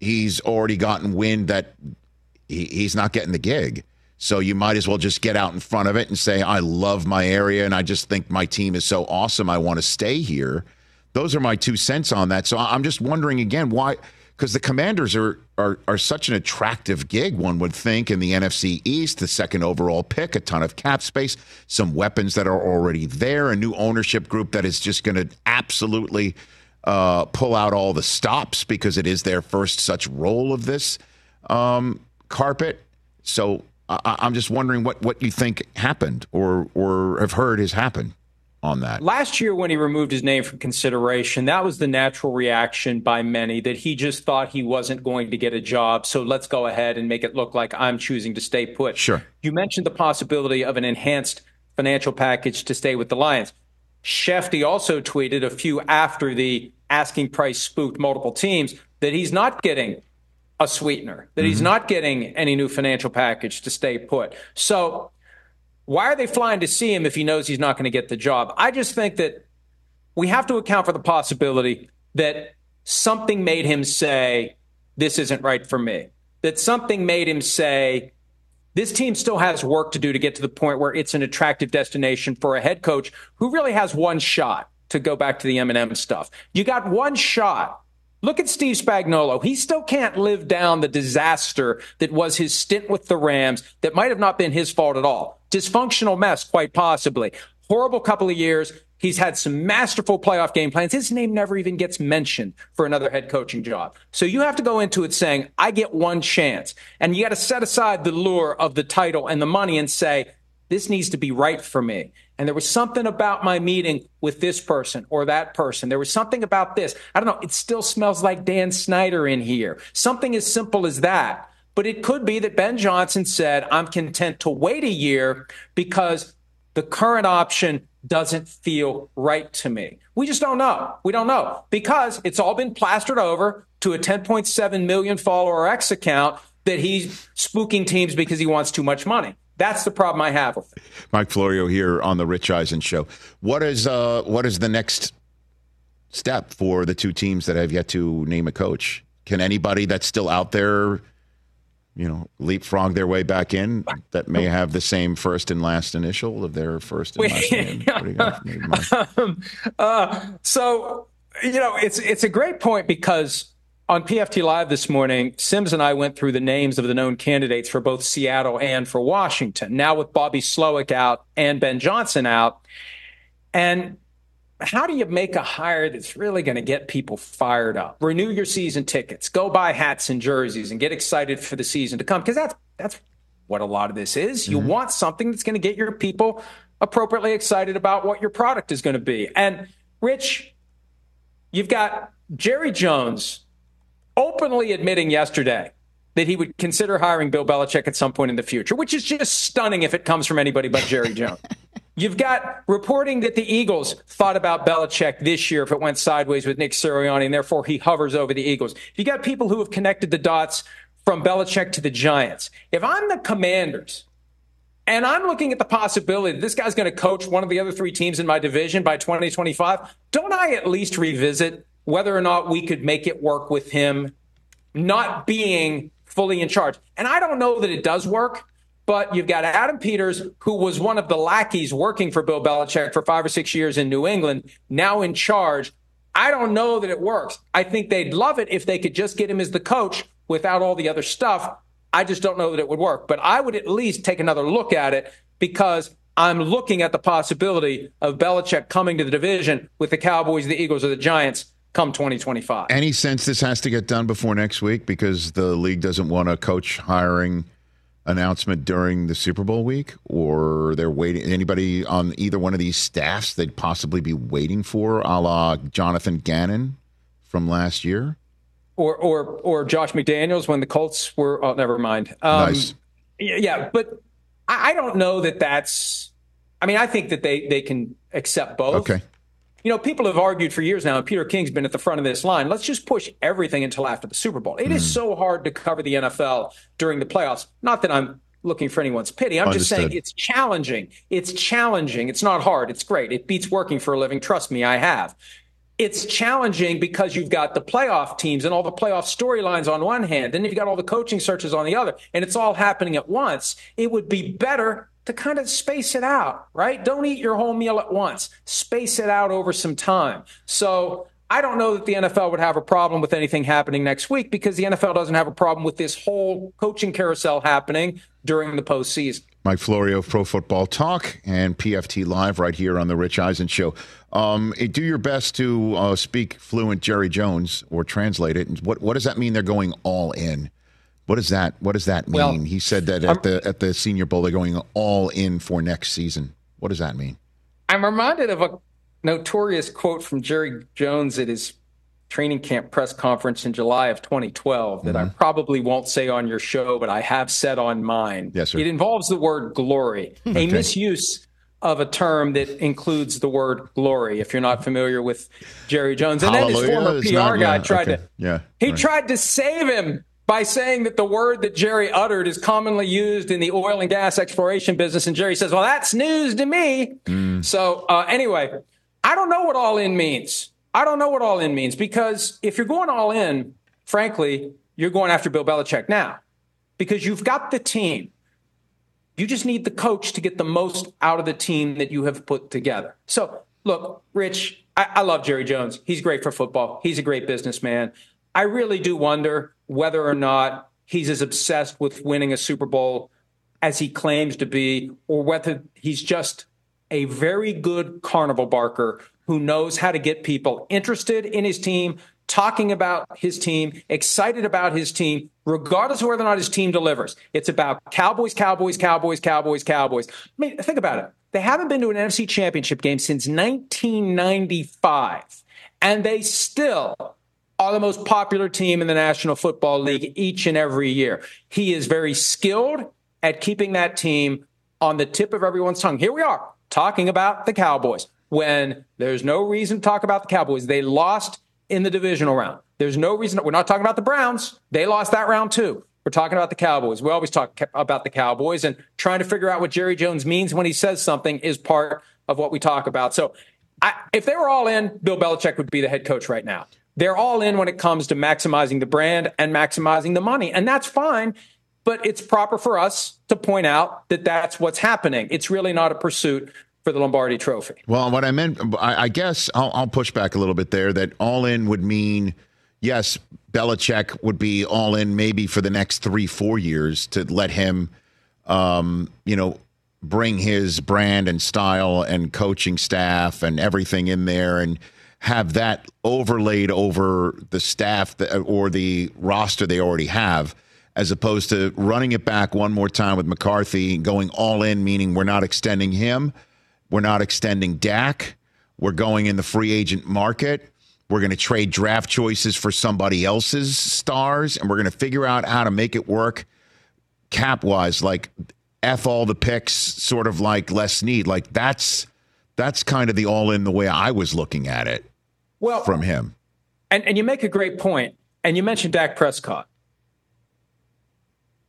Speaker 2: he's already gotten wind that he, he's not getting the gig. So you might as well just get out in front of it and say, I love my area and I just think my team is so awesome. I want to stay here. Those are my two cents on that. So I'm just wondering again why because the commanders are, are are such an attractive gig, one would think, in the NFC East, the second overall pick, a ton of cap space, some weapons that are already there, a new ownership group that is just going to absolutely uh, pull out all the stops because it is their first such role of this. Um, carpet. So I, am just wondering what, what you think happened or or have heard has happened on that.
Speaker 8: Last year, when he removed his name from consideration, that was the natural reaction by many that he just thought he wasn't going to get a job. So let's go ahead and make it look like I'm choosing to stay put.
Speaker 2: Sure.
Speaker 8: You mentioned the possibility of an enhanced financial package to stay with the Lions. Schefty also tweeted a few after the asking price spooked multiple teams that he's not getting a sweetener, that mm-hmm. he's not getting any new financial package to stay put. So why are they flying to see him if he knows he's not going to get the job? I just think that we have to account for the possibility that something made him say, this isn't right for me. That something made him say, this team still has work to do to get to the point where it's an attractive destination for a head coach who really has one shot to go back to the Eminem stuff. You got one shot Look at Steve Spagnuolo. He still can't live down the disaster that was his stint with the Rams that might have not been his fault at all. Dysfunctional mess, quite possibly. Horrible couple of years. He's had some masterful playoff game plans. His name never even gets mentioned for another head coaching job. So you have to go into it saying, I get one chance. And you got to set aside the lure of the title and the money and say, this needs to be right for me. And there was something about my meeting with this person or that person. There was something about this. I don't know. It still smells like Dan Snyder in here. Something as simple as that. But it could be that Ben Johnson said, I'm content to wait a year because the current option doesn't feel right to me. We just don't know. We don't know because it's all been plastered over to a 10.7 million follower X account that he's spooking teams because he wants too much money. That's the problem I have.
Speaker 2: Mike Florio here on the Rich Eisen show. What is uh what is the next step for the two teams that have yet to name a coach? Can anybody that's still out there you know, leapfrog their way back in that may have the same first and last initial of their first and last name? What do you got for me, Mike?
Speaker 8: Um, uh, so you know, it's it's a great point because on PFT Live this morning, Simms and I went through the names of the known candidates for both Seattle and for Washington. Now with Bobby Slowik out and Ben Johnson out, and how do you make a hire that's really going to get people fired up? Renew your season tickets, go buy hats and jerseys, and get excited for the season to come because that's that's what a lot of this is. You mm-hmm. want something that's going to get your people appropriately excited about what your product is going to be. And Rich, you've got Jerry Jones openly admitting yesterday that he would consider hiring Bill Belichick at some point in the future, which is just stunning if it comes from anybody but Jerry Jones. You've got reporting that the Eagles thought about Belichick this year if it went sideways with Nick Sirianni, and therefore he hovers over the Eagles. You got people who have connected the dots from Belichick to the Giants. If I'm the Commanders, and I'm looking at the possibility that this guy's going to coach one of the other three teams in my division by 2025. Don't I at least revisit whether or not we could make it work with him not being fully in charge? And I don't know that it does work. But you've got Adam Peters, who was one of the lackeys working for Bill Belichick for five or six years in New England, now in charge. I don't know that it works. I think they'd love it if they could just get him as the coach without all the other stuff. I just don't know that it would work. But I would at least take another look at it because I'm looking at the possibility of Belichick coming to the division with the Cowboys, the Eagles, or the Giants come 2025.
Speaker 2: Any sense this has to get done before next week because the league doesn't want a coach hiring announcement during the Super Bowl week, or they're waiting? Anybody on either one of these staffs they'd possibly be waiting for, a la Jonathan Gannon from last year,
Speaker 8: or or or Josh McDaniels when the Colts were? Oh, never mind. Um,
Speaker 2: nice.
Speaker 8: Yeah, but I don't know that that's. I mean, I think that they they can accept both.
Speaker 2: Okay
Speaker 8: you know, people have argued for years now, and Peter King's been at the front of this line. Let's just push everything until after the Super Bowl. It mm. is so hard to cover the NFL during the playoffs. Not that I'm looking for anyone's pity. I'm Understood. just saying it's challenging. It's challenging. It's not hard. It's great. It beats working for a living. Trust me, I have. It's challenging because you've got the playoff teams and all the playoff storylines on one hand, then you've got all the coaching searches on the other, and it's all happening at once. It would be better to kind of space it out, right? Don't eat your whole meal at once. Space it out over some time. So I don't know that the NFL would have a problem with anything happening next week because the NFL doesn't have a problem with this whole coaching carousel happening during the postseason.
Speaker 2: Mike Florio, Pro Football Talk, and PFT Live right here on the Rich Eisen Show. Um, do your best to uh, speak fluent Jerry Jones or translate it. And what what does that mean? They're going all in. What does that What does that mean? Well, he said that at I'm, the at the Senior Bowl they're going all in for next season. What does that mean?
Speaker 8: I'm reminded of a notorious quote from Jerry Jones at his training camp press conference in July of 2012 that mm-hmm. I probably won't say on your show, but I have said on mine.
Speaker 2: Yes, sir.
Speaker 8: It involves the word glory, okay. a misuse of a term that includes the word glory. If you're not familiar with Jerry Jones, and
Speaker 2: Hallelujah.
Speaker 8: then his former PR
Speaker 2: not,
Speaker 8: guy
Speaker 2: yeah,
Speaker 8: tried
Speaker 2: okay.
Speaker 8: to,
Speaker 2: yeah,
Speaker 8: he
Speaker 2: right.
Speaker 8: tried to save him by saying that the word that Jerry uttered is commonly used in the oil and gas exploration business. And Jerry says, well, that's news to me. Mm. So, uh, anyway, I don't know what all in means. I don't know what all in means because if you're going all in, frankly, you're going after Bill Belichick now because you've got the team. You just need the coach to get the most out of the team that you have put together. So, look, Rich, I, I love Jerry Jones. He's great for football. He's a great businessman. I really do wonder whether or not he's as obsessed with winning a Super Bowl as he claims to be, or whether he's just a very good carnival barker who knows how to get people interested in his team, talking about his team, excited about his team, regardless of whether or not his team delivers. It's about Cowboys, Cowboys, Cowboys, Cowboys, Cowboys. I mean, think about it. They haven't been to an NFC championship game since 1995, and they still are the most popular team in the National Football League each and every year. He is very skilled at keeping that team on the tip of everyone's tongue. Here we are talking about the Cowboys when there's no reason to talk about the Cowboys. They lost in the divisional round. There's no reason. We're not talking about the Browns. They lost that round too. We're talking about the Cowboys. We always talk about the Cowboys and trying to figure out what Jerry Jones means when he says something is part of what we talk about. So I, if they were all in, Bill Belichick would be the head coach right now. They're all in when it comes to maximizing the brand and maximizing the money. And that's fine. but it's proper for us to point out that that's what's happening. It's really not a pursuit for the Lombardi Trophy.
Speaker 2: Well, what I meant, I, I guess I'll, I'll, push back a little bit there. That all in would mean, yes, Belichick would be all in maybe for the next three, four years to let him, um, you know, bring his brand and style and coaching staff and everything in there and have that overlaid over the staff or the roster they already have as opposed to running it back one more time with McCarthy going all in meaning we're not extending him we're not extending Dak. We're going in the free agent market. We're going to trade draft choices for somebody else's stars, and we're going to figure out how to make it work cap wise. Like f all the picks, sort of like less need. Like that's that's kind of the all in the way I was looking at it. Well, from him,
Speaker 8: and and you make a great point, and you mentioned Dak Prescott.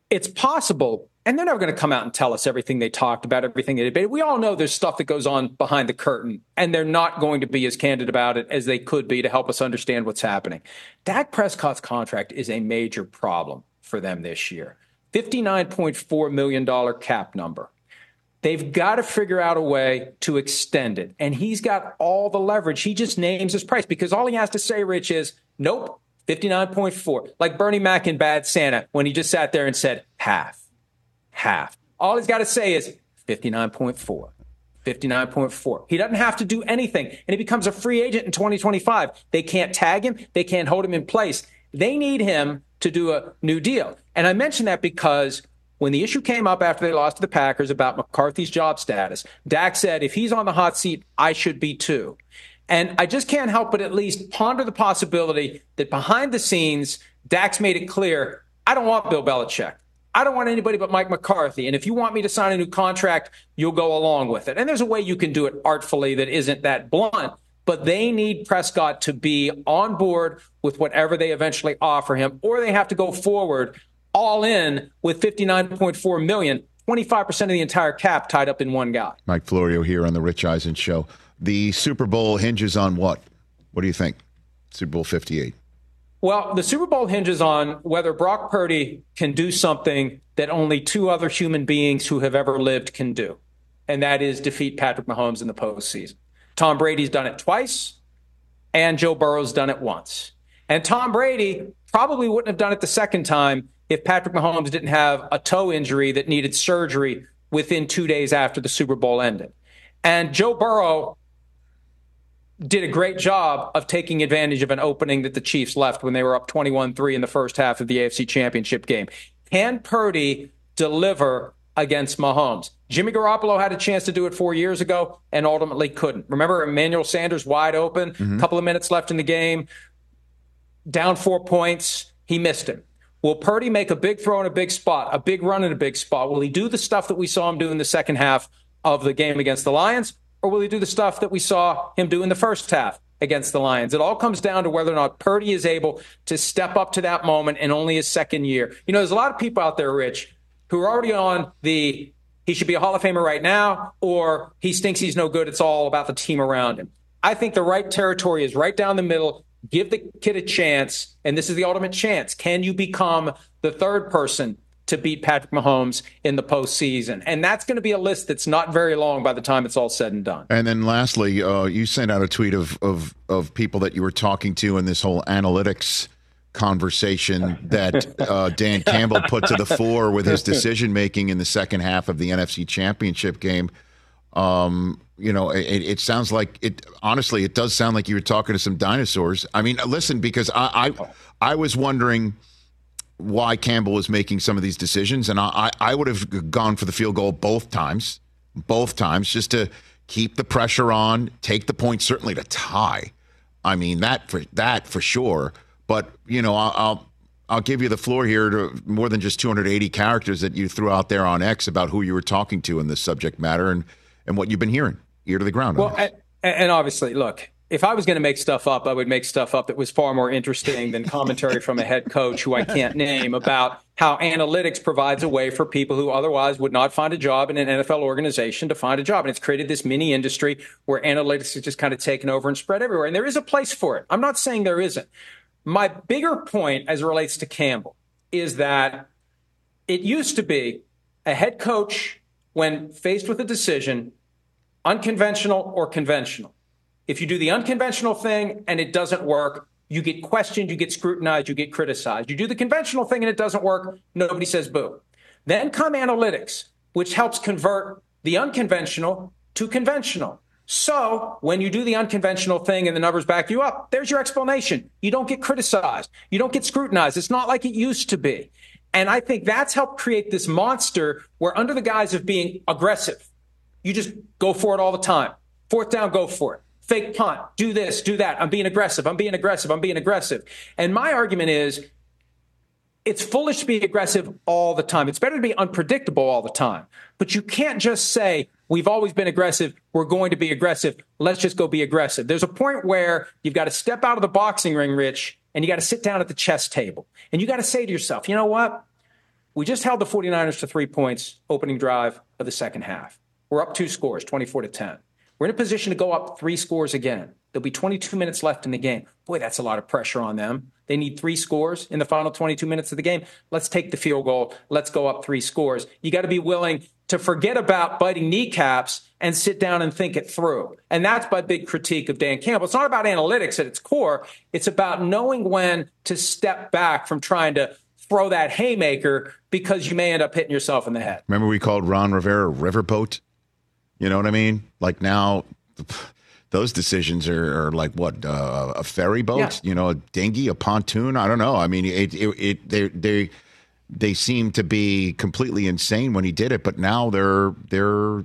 Speaker 8: It's possible and they're never going to come out and tell us everything they talked about, everything they debated. We all know there's stuff that goes on behind the curtain, and they're not going to be as candid about it as they could be to help us understand what's happening. Dak Prescott's contract is a major problem for them this year. $59.4 million cap number. They've got to figure out a way to extend it. And he's got all the leverage. He just names his price because all he has to say, Rich, is nope, 59.4. Like Bernie Mac in Bad Santa when he just sat there and said half half. All he's got to say is 59.4. 59.4. He doesn't have to do anything, and he becomes a free agent in 2025. They can't tag him, they can't hold him in place. They need him to do a new deal. And I mention that because when the issue came up after they lost to the Packers about McCarthy's job status, Dak said, if he's on the hot seat, I should be too. And I just can't help but at least ponder the possibility that behind the scenes, Dak's made it clear I don't want Bill Belichick. I don't want anybody but Mike McCarthy. And if you want me to sign a new contract, you'll go along with it. And there's a way you can do it artfully that isn't that blunt. But they need Prescott to be on board with whatever they eventually offer him, or they have to go forward all in with 59.4 million, 25% of the entire cap tied up in one guy.
Speaker 2: Mike Florio here on the Rich Eisen show. The Super Bowl hinges on what? What do you think? Super Bowl 58.
Speaker 8: Well, the Super Bowl hinges on whether Brock Purdy can do something that only two other human beings who have ever lived can do, and that is defeat Patrick Mahomes in the postseason. Tom Brady's done it twice, and Joe Burrow's done it once. And Tom Brady probably wouldn't have done it the second time if Patrick Mahomes didn't have a toe injury that needed surgery within two days after the Super Bowl ended. And Joe Burrow did a great job of taking advantage of an opening that the Chiefs left when they were up 21 3 in the first half of the AFC Championship game. Can Purdy deliver against Mahomes? Jimmy Garoppolo had a chance to do it four years ago and ultimately couldn't. Remember Emmanuel Sanders wide open, a mm-hmm. couple of minutes left in the game, down four points. He missed him. Will Purdy make a big throw in a big spot, a big run in a big spot? Will he do the stuff that we saw him do in the second half of the game against the Lions? or will he do the stuff that we saw him do in the first half against the Lions? It all comes down to whether or not Purdy is able to step up to that moment in only his second year. You know, there's a lot of people out there, Rich, who are already on the he should be a Hall of Famer right now, or he stinks he's no good. It's all about the team around him. I think the right territory is right down the middle. Give the kid a chance, and this is the ultimate chance. Can you become the third person to beat Patrick Mahomes in the postseason. And that's going to be a list that's not very long by the time it's all said and done.
Speaker 2: And then lastly, uh, you sent out a tweet of, of, of people that you were talking to in this whole analytics conversation that uh, Dan Campbell put to the fore with his decision making in the second half of the NFC Championship game. Um, you know, it, it, sounds like it. Honestly, it does sound like you were talking to some dinosaurs. I mean, uh, listen, because I, I, I was wondering – why Campbell was making some of these decisions. And I, I would have gone for the field goal both times, both times, just to keep the pressure on, take the point, certainly to tie. I mean that for that for sure. But you know, I'll, I'll I'll give you the floor here to more than just 280 characters that you threw out there on X about who you were talking to in this subject matter and and what you've been hearing ear to the ground.
Speaker 8: Well, and, and obviously, look, if I was going to make stuff up, I would make stuff up that was far more interesting than commentary from a head coach who I can't name about how analytics provides a way for people who otherwise would not find a job in an NFL organization to find a job. And it's created this mini industry where analytics is just kind of taken over and spread everywhere. And there is a place for it. I'm not saying there isn't. My bigger point as it relates to Campbell is that it used to be a head coach, when faced with a decision, unconventional or conventional. If you do the unconventional thing and it doesn't work, you get questioned, you get scrutinized, you get criticized. You do the conventional thing and it doesn't work, nobody says boo. Then come analytics, which helps convert the unconventional to conventional. So when you do the unconventional thing and the numbers back you up, there's your explanation. You don't get criticized. You don't get scrutinized. It's not like it used to be. And I think that's helped create this monster where under the guise of being aggressive, you just go for it all the time. Fourth down, go for it. Fake punt, do this, do that. I'm being aggressive. I'm being aggressive. I'm being aggressive. And my argument is it's foolish to be aggressive all the time. It's better to be unpredictable all the time. But you can't just say, we've always been aggressive. We're going to be aggressive. Let's just go be aggressive. There's a point where you've got to step out of the boxing ring, Rich, and you got to sit down at the chess table. And you got to say to yourself, you know what? We just held the 49ers to three points opening drive of the second half. We're up two scores, 24 to 10. We're in a position to go up three scores again. There'll be 22 minutes left in the game. Boy, that's a lot of pressure on them. They need three scores in the final 22 minutes of the game. Let's take the field goal. Let's go up three scores. You got to be willing to forget about biting kneecaps and sit down and think it through. And that's my big critique of Dan Campbell. It's not about analytics at its core. It's about knowing when to step back from trying to throw that haymaker because you may end up hitting yourself in the head.
Speaker 2: Remember we called Ron Rivera riverboat? You know what I mean? Like now those decisions are, are like what uh, a ferry boat, yeah. you know, a dinghy, a pontoon. I don't know. I mean, it, it, it they they they seem to be completely insane when he did it, but now they're they're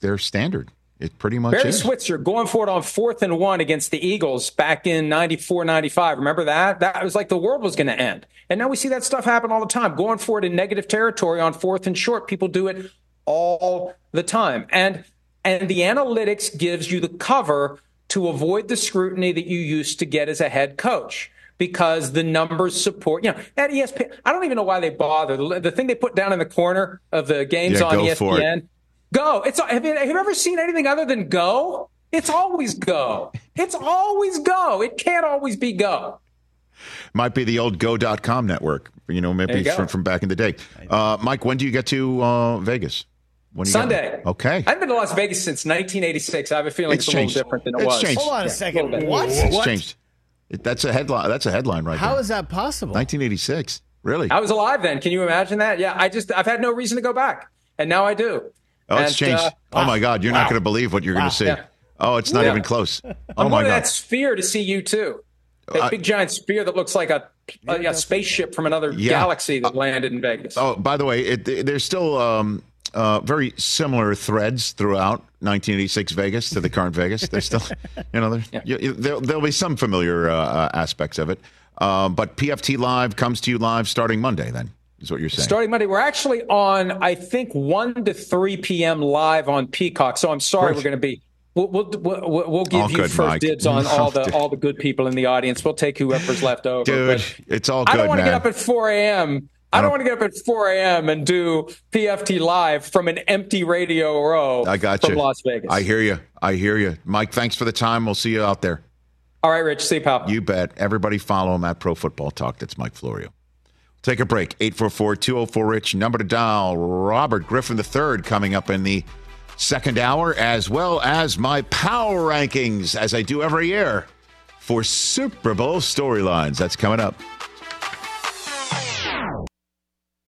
Speaker 2: they're standard. It pretty much
Speaker 8: Barry
Speaker 2: is.
Speaker 8: Switzer going for it on fourth and one against the Eagles back in 94, 95. Remember that? That was like the world was going to end. And now we see that stuff happen all the time. Going for it in negative territory on fourth and short. People do it all the time. And and the analytics gives you the cover to avoid the scrutiny that you used to get as a head coach because the numbers support. You know, at ESPN, I don't even know why they bother. The, the thing they put down in the corner of the games
Speaker 2: yeah,
Speaker 8: on
Speaker 2: ESPN,
Speaker 8: it. go. It's have you, have you ever seen anything other than go? It's always go. It's always go. It can't always be go.
Speaker 2: Might be the old go.com network, you know, maybe you from, from back in the day. Uh, Mike, when do you get to uh, Vegas?
Speaker 8: Sunday.
Speaker 2: Okay.
Speaker 8: I've been to Las Vegas since 1986. I have a feeling it's, it's a little different than it
Speaker 2: it's
Speaker 8: was.
Speaker 2: Changed.
Speaker 4: Hold on a second. What?
Speaker 2: It's
Speaker 4: what?
Speaker 2: changed. That's a headline. That's a headline right
Speaker 4: How
Speaker 2: there.
Speaker 4: is that possible?
Speaker 2: 1986. Really?
Speaker 8: I was alive then. Can you imagine that? Yeah. I just I've had no reason to go back, and now I do.
Speaker 2: Oh,
Speaker 8: and,
Speaker 2: it's changed.
Speaker 8: Uh,
Speaker 2: oh my God! You're
Speaker 8: wow.
Speaker 2: not going to believe what you're
Speaker 8: wow.
Speaker 2: going to see.
Speaker 8: Yeah.
Speaker 2: Oh, it's not
Speaker 8: yeah.
Speaker 2: even close. Oh
Speaker 8: I'm
Speaker 2: my God!
Speaker 8: that sphere to see you too. That
Speaker 2: Uh,
Speaker 8: big giant sphere that looks like a, a, a spaceship from another
Speaker 2: Yeah.
Speaker 8: galaxy that landed in Vegas.
Speaker 2: Oh, by the way, it, there's still um, uh, very similar threads throughout 1986 Vegas to the current Vegas. There's still, you know, there, you, there, there'll be some familiar uh, uh, aspects of it. Um, but PFT Live comes to you live starting Monday. Then is what you're saying.
Speaker 8: Starting Monday, we're actually on, I think, 1 to 3 p.m. live on Peacock. So I'm sorry
Speaker 2: Great.
Speaker 8: we're going to be. We'll, we'll, we'll, we'll give
Speaker 2: All
Speaker 8: you
Speaker 2: good,
Speaker 8: first
Speaker 2: Mike.
Speaker 8: dibs on all the all the good people in the audience. We'll take whoever's left over.
Speaker 2: Dude, it's all good,
Speaker 8: I don't want to get up at 4 a.m. I don't want to get up at 4 a.m. and do PFT live from an empty radio row
Speaker 2: I got
Speaker 8: from
Speaker 2: you.
Speaker 8: Las Vegas.
Speaker 2: I hear you. I hear you, Mike. Thanks for the time. We'll see you out there.
Speaker 8: All right, Rich. See you, pal.
Speaker 2: You bet. Everybody follow him at Pro Football Talk. That's Mike Florio. Take a break. 844 204 Rich. Number to dial. Robert Griffin III coming up in the second hour, as well as my power rankings, as I do every year for Super Bowl storylines. That's coming up.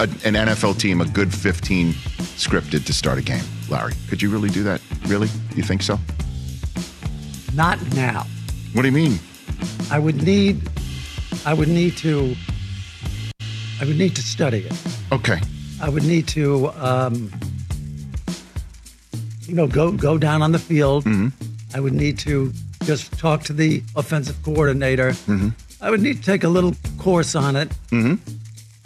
Speaker 2: a, an NFL team a good 15 scripted to start a game, Larry? Could you really do that? Really? You think so?
Speaker 9: Not now.
Speaker 2: What do you mean?
Speaker 9: I would need I would need to I would need to study it.
Speaker 2: Okay.
Speaker 9: I would need to um, you know go go down on the field.
Speaker 2: Mm-hmm.
Speaker 9: I would need to just talk to the offensive coordinator.
Speaker 2: Mm-hmm.
Speaker 9: I would need to take a little course on it.
Speaker 2: Mm-hmm.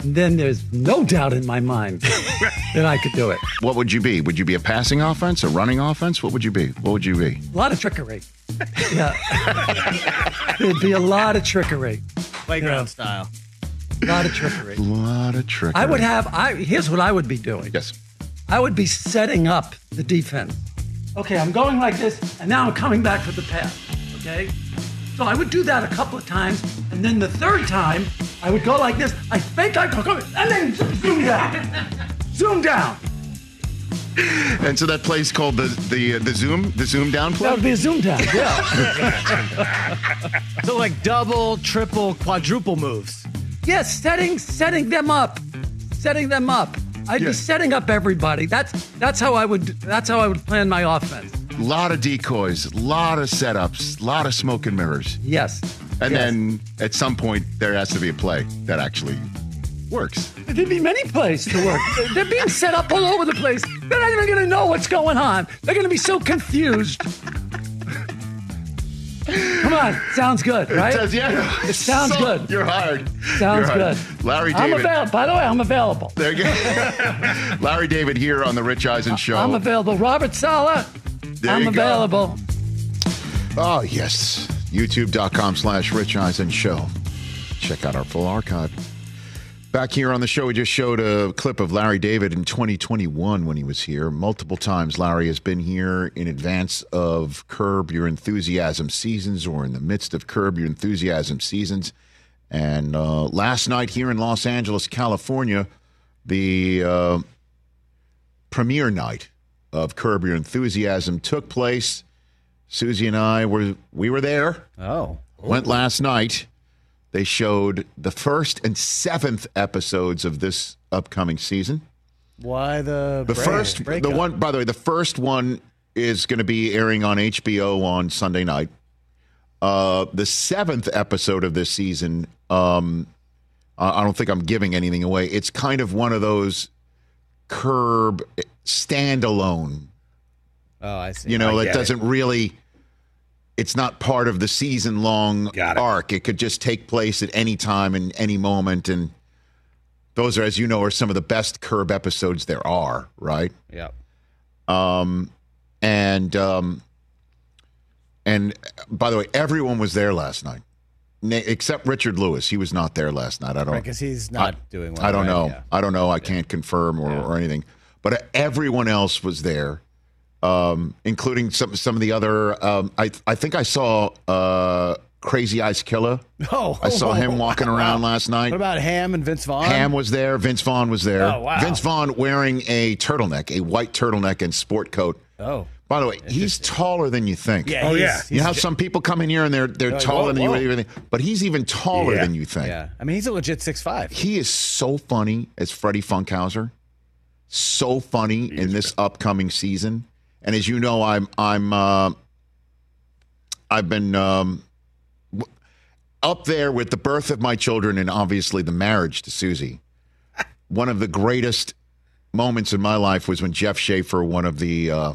Speaker 9: And then there's no doubt in my mind that I could do it.
Speaker 2: What would you be? Would you be a passing offense, a running offense? What would you be? What would you be?
Speaker 9: A lot of trickery. Yeah. There'd be a lot of trickery.
Speaker 4: Playground style.
Speaker 9: A lot of trickery.
Speaker 2: A lot of trickery.
Speaker 9: I would have I here's what I would be doing.
Speaker 2: Yes.
Speaker 9: I would be setting up the defense. Okay, I'm going like this, and now I'm coming back for the pass. Okay? So I would do that a couple of times, and then the third time, I would go like this. I fake I go, and then zoom down. zoom down.
Speaker 2: And so that play's called the the uh, the zoom the zoom down play.
Speaker 9: That would be a zoom down. Yeah.
Speaker 4: So like double, triple, quadruple moves.
Speaker 9: yes, setting setting them up. Setting them up. I'd
Speaker 2: Yeah.
Speaker 9: be setting up everybody. That's that's how I would that's how I would plan my offense.
Speaker 2: A lot of decoys, a lot of setups, a lot of smoke and mirrors.
Speaker 9: Yes.
Speaker 2: And
Speaker 9: Yes.
Speaker 2: then at some point there has to be a play that actually works.
Speaker 9: There'd be many plays to work. They're being set up all over the place. They're not even going to know what's going on. They're going to be so confused. Come on, sounds good, right?
Speaker 2: It does, yeah.
Speaker 9: It sounds
Speaker 2: So-
Speaker 9: good.
Speaker 2: You're hired.
Speaker 9: Sounds
Speaker 2: You're
Speaker 9: good.
Speaker 2: Larry David.
Speaker 9: I'm available. By the way, I'm available.
Speaker 2: There you go. Larry David here on the Rich Eisen Show.
Speaker 9: I'm available. Robert Saleh,
Speaker 2: There
Speaker 9: I'm
Speaker 2: you go.
Speaker 9: available.
Speaker 2: Oh, yes. YouTube.com slash Rich Eisen Show. Check out our full archive. Back here on the show, we just showed a clip of Larry David in 2021 when he was here. Multiple times, Larry has been here in advance of Curb Your Enthusiasm seasons or in the midst of Curb Your Enthusiasm seasons. And uh, last night here in Los Angeles, California, the uh, premiere night of Curb Your Enthusiasm took place. Susie and I were we were there.
Speaker 4: Oh.
Speaker 2: Went last night. They showed the first and seventh episodes of this upcoming season.
Speaker 4: Why the
Speaker 2: The
Speaker 4: break-
Speaker 2: first, the one, by the way, the first one is going to be airing on HBO on Sunday night. Uh, the seventh episode of this season, um, I I don't think I'm giving anything away. It's kind of one of those curb standalone
Speaker 4: Oh, I see.
Speaker 2: you know, it doesn't really. It's not part of the season long arc. It could just take place at any time and any moment. And those are, as you know, are some of the best Curb episodes there are, right?
Speaker 4: Yeah.
Speaker 2: Um, and um, and by the way, everyone was there last night, except Richard Lewis. He was not there last night. I don't
Speaker 4: Because he's not
Speaker 2: I-
Speaker 4: doing well.
Speaker 2: I don't
Speaker 4: right?
Speaker 2: know.
Speaker 4: Yeah.
Speaker 2: I don't know. I can't confirm or, or anything. But everyone else was there, um, including some some of the other. Um, I I think I saw uh, Crazy Eyes Killer.
Speaker 4: Oh,
Speaker 2: I saw him walking around last night.
Speaker 4: What about Ham and Vince Vaughn?
Speaker 2: Ham was there. Vince Vaughn was there.
Speaker 4: Oh, wow.
Speaker 2: Vince Vaughn wearing a turtleneck, a white turtleneck and sport coat.
Speaker 4: Oh.
Speaker 2: By the way, he's taller than you think.
Speaker 4: Yeah.
Speaker 5: Oh, yeah.
Speaker 2: You know how some people come in here and they're they're
Speaker 4: Like,
Speaker 2: taller
Speaker 4: whoa,
Speaker 2: than you even think, but he's even taller
Speaker 5: Yeah.
Speaker 2: than you think.
Speaker 4: Yeah. I mean, he's a legit six five.
Speaker 2: He is so funny as Freddy Funkhouser. So funny in this upcoming season. And as you know, I'm I'm uh, I've been um, up there with the birth of my children and obviously the marriage to Susie. One of the greatest moments in my life was when Jeff Schaffer, one of the uh,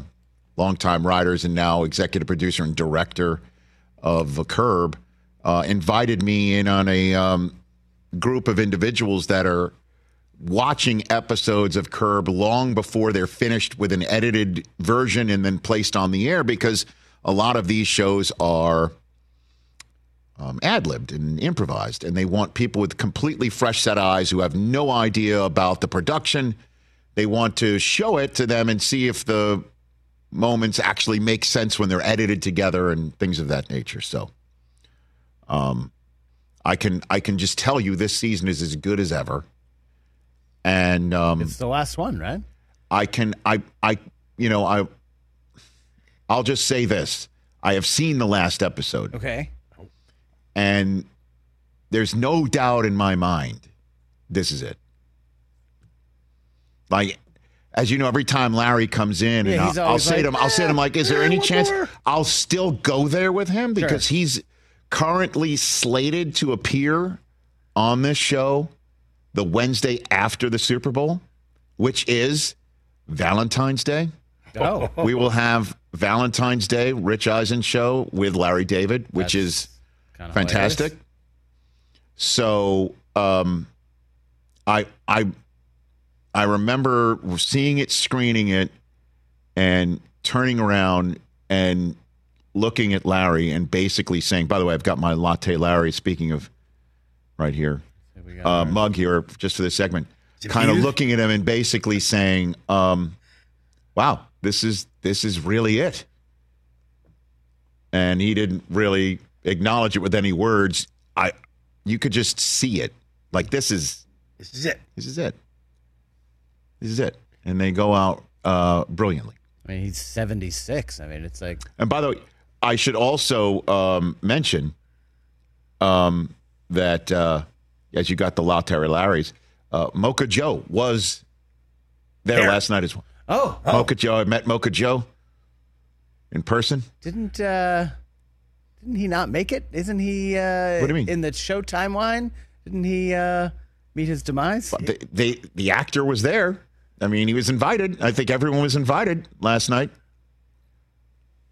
Speaker 2: longtime writers and now executive producer and director of The Curb, uh, invited me in on a um, group of individuals that are watching episodes of Curb long before they're finished with an edited version and then placed on the air because a lot of these shows are um, ad libbed and improvised, and they want people with completely fresh set eyes who have no idea about the production. They want to show it to them and see if the moments actually make sense when they're edited together and things of that nature. So, um, I can I can just tell you this season is as good as ever, and um,
Speaker 4: It's the last one, right?
Speaker 2: I can I I you know I I'll just say this. I have seen the last episode
Speaker 4: Okay.
Speaker 2: and there's no doubt in my mind this is it. Like as you know, every time Larry comes in,
Speaker 4: Yeah,
Speaker 2: and I'll, I'll say to him, I'll say to him, like, "Is there
Speaker 5: "Eh,
Speaker 2: any chance
Speaker 5: more."
Speaker 2: I'll still go there with him because he's currently slated to appear on this show the Wednesday after the Super Bowl, which is Valentine's Day.
Speaker 4: Oh,
Speaker 2: We will have Valentine's Day Rich Eisen show with Larry David, which is
Speaker 4: kinda
Speaker 2: fantastic. So um, I I I remember seeing it, screening it, and turning around and looking at Larry and basically saying, "By the way, I've got my latte Larry." Speaking of, right here, uh, mug here just for this segment. Kind of looking at him and basically saying, um, "Wow, this is this is really it." And he didn't really acknowledge it with any words. I, you could just see it. Like this is
Speaker 5: This is it.
Speaker 2: this is it. This is it. And they go out uh, brilliantly.
Speaker 4: I mean, he's 76. I mean, it's like,
Speaker 2: And by the way, I should also um, mention um, that uh, as you got the latte Larry's, uh, Mocha Joe was there
Speaker 5: There.
Speaker 2: last night as well.
Speaker 4: oh,
Speaker 2: Mocha Joe, I met Mocha Joe in person.
Speaker 4: didn't uh didn't he not make it? Isn't he uh
Speaker 2: What do you mean?
Speaker 4: in the show timeline? Didn't he uh meet his demise?
Speaker 2: But the, they, the actor was there. I mean, he was invited. I think everyone was invited last night.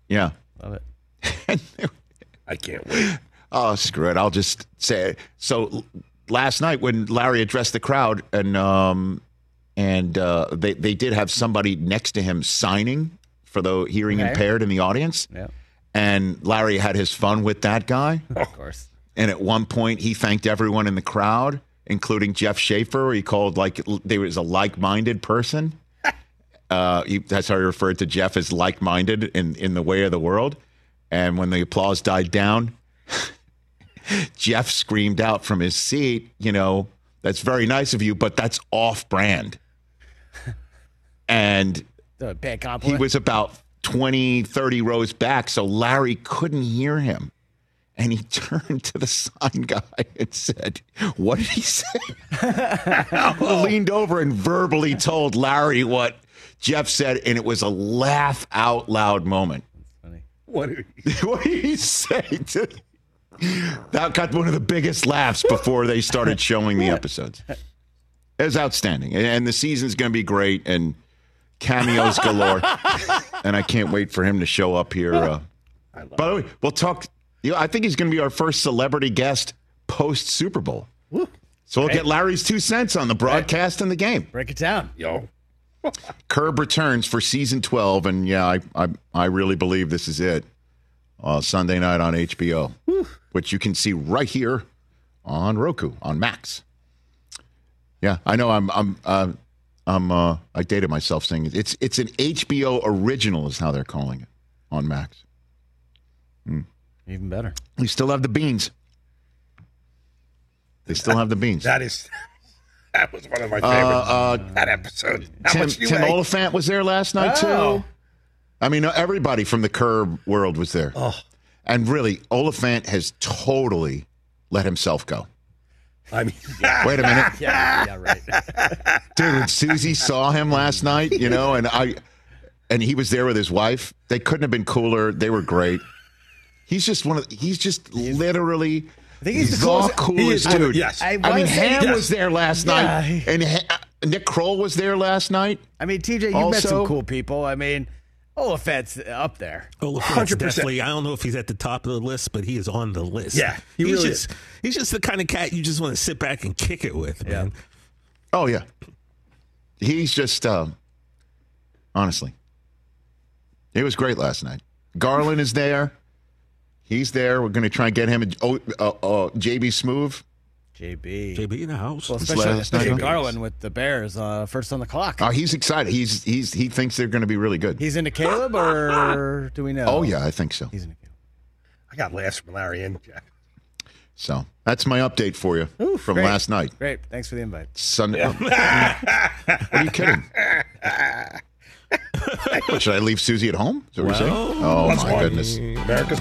Speaker 2: Yeah.
Speaker 4: Love it.
Speaker 5: I can't wait.
Speaker 2: Oh, screw it. I'll just say it. So last night when Larry addressed the crowd and um and uh they they did have somebody next to him signing for the hearing
Speaker 4: Okay.
Speaker 2: impaired in the audience.
Speaker 4: Yeah,
Speaker 2: And Larry had his fun with that guy.
Speaker 4: of course.
Speaker 2: And at one point he thanked everyone in the crowd, including Jeff Schaffer. He called like there was a like-minded person. Uh, he, that's how he referred to Jeff as like-minded in in the way of the world. And when the applause died down, Jeff screamed out from his seat, you know, that's very nice of you, but that's off-brand. And
Speaker 4: The bad
Speaker 2: he was about 20, 30 rows back, so Larry couldn't hear him. And he turned to the sign guy and said, What did he say? Leaned over and verbally told Larry what Jeff said, and it was a laugh out loud moment.
Speaker 5: What? Are you,
Speaker 2: what did he say? To, that got one of the biggest laughs before they started showing the episodes. It was outstanding. And, the season's going to be great and cameos galore. and I can't wait for him to show up here. Uh, by the way, we'll talk. You know, I think he's going to be our first celebrity guest post Super Bowl. So we'll get Larry's two cents on the broadcast and the game.
Speaker 4: Break it down.
Speaker 5: yo,
Speaker 2: Curb returns for season 12, and yeah, I I, I really believe this is it. Uh, Sunday night on HBO, which you can see right here on Roku on Max. Yeah, I know. I'm I'm uh, I'm uh, I dated myself saying it. it's it's an HBO original is how they're calling it on Max.
Speaker 4: Even better.
Speaker 2: We still have the beans. They still have the beans.
Speaker 5: that is. That was one of my favorites.
Speaker 2: uh,
Speaker 5: that episode. How
Speaker 2: Tim,
Speaker 5: much do you
Speaker 2: Tim? Olyphant was there last night
Speaker 4: Oh.
Speaker 2: too. I mean, everybody from the Curb world was there.
Speaker 5: Oh.
Speaker 2: And really, Olyphant has totally let himself go.
Speaker 5: I mean,
Speaker 2: Wait a minute,
Speaker 4: Yeah, yeah, right.
Speaker 2: dude. When Susie saw him last night, you know, and I, and he was there with his wife. They couldn't have been cooler. They were great. He's just one of. He's just literally.
Speaker 4: I think he's the
Speaker 2: the
Speaker 4: coolest-
Speaker 2: coolest,
Speaker 5: he is-
Speaker 2: dude.
Speaker 5: yes.
Speaker 4: I
Speaker 2: I, mean,
Speaker 4: say-
Speaker 2: Ham
Speaker 5: Yes.
Speaker 2: was there last
Speaker 4: Yeah.
Speaker 2: night, and Ha- Nick Kroll was there last night.
Speaker 4: I mean, TJ, you met some cool people. I mean, Olyphant's up there.
Speaker 6: Olyphant's
Speaker 5: 100%.
Speaker 6: definitely. I don't know if he's at the top of the list, but he is on the list.
Speaker 5: Yeah, he
Speaker 6: he's
Speaker 5: really
Speaker 6: just he's just the kind of cat you just want to sit back and kick it with, man.
Speaker 2: Oh yeah, he's just um, honestly, it was great last night. Garlin is there. He's there. We're going to try and get him. A, oh, uh, uh, JB Smoove.
Speaker 4: JB.
Speaker 6: JB in the house.
Speaker 4: Well, especially,
Speaker 2: last
Speaker 4: especially
Speaker 2: night.
Speaker 4: Garlin with the Bears uh, first on the clock.
Speaker 2: Oh, he's excited. He's he's he thinks they're going to be really good.
Speaker 4: He's into Caleb, or do we know?
Speaker 2: Oh yeah, I think so.
Speaker 4: He's into Caleb.
Speaker 5: I got laughs from Larry and Jack.
Speaker 2: So that's my update for you from
Speaker 4: great.
Speaker 2: last night.
Speaker 4: Great. Thanks for the invite.
Speaker 2: Sunday. what are you kidding? What, should I leave Susie at home? Is that what you're saying? Oh my
Speaker 5: why
Speaker 2: goodness.
Speaker 5: America's.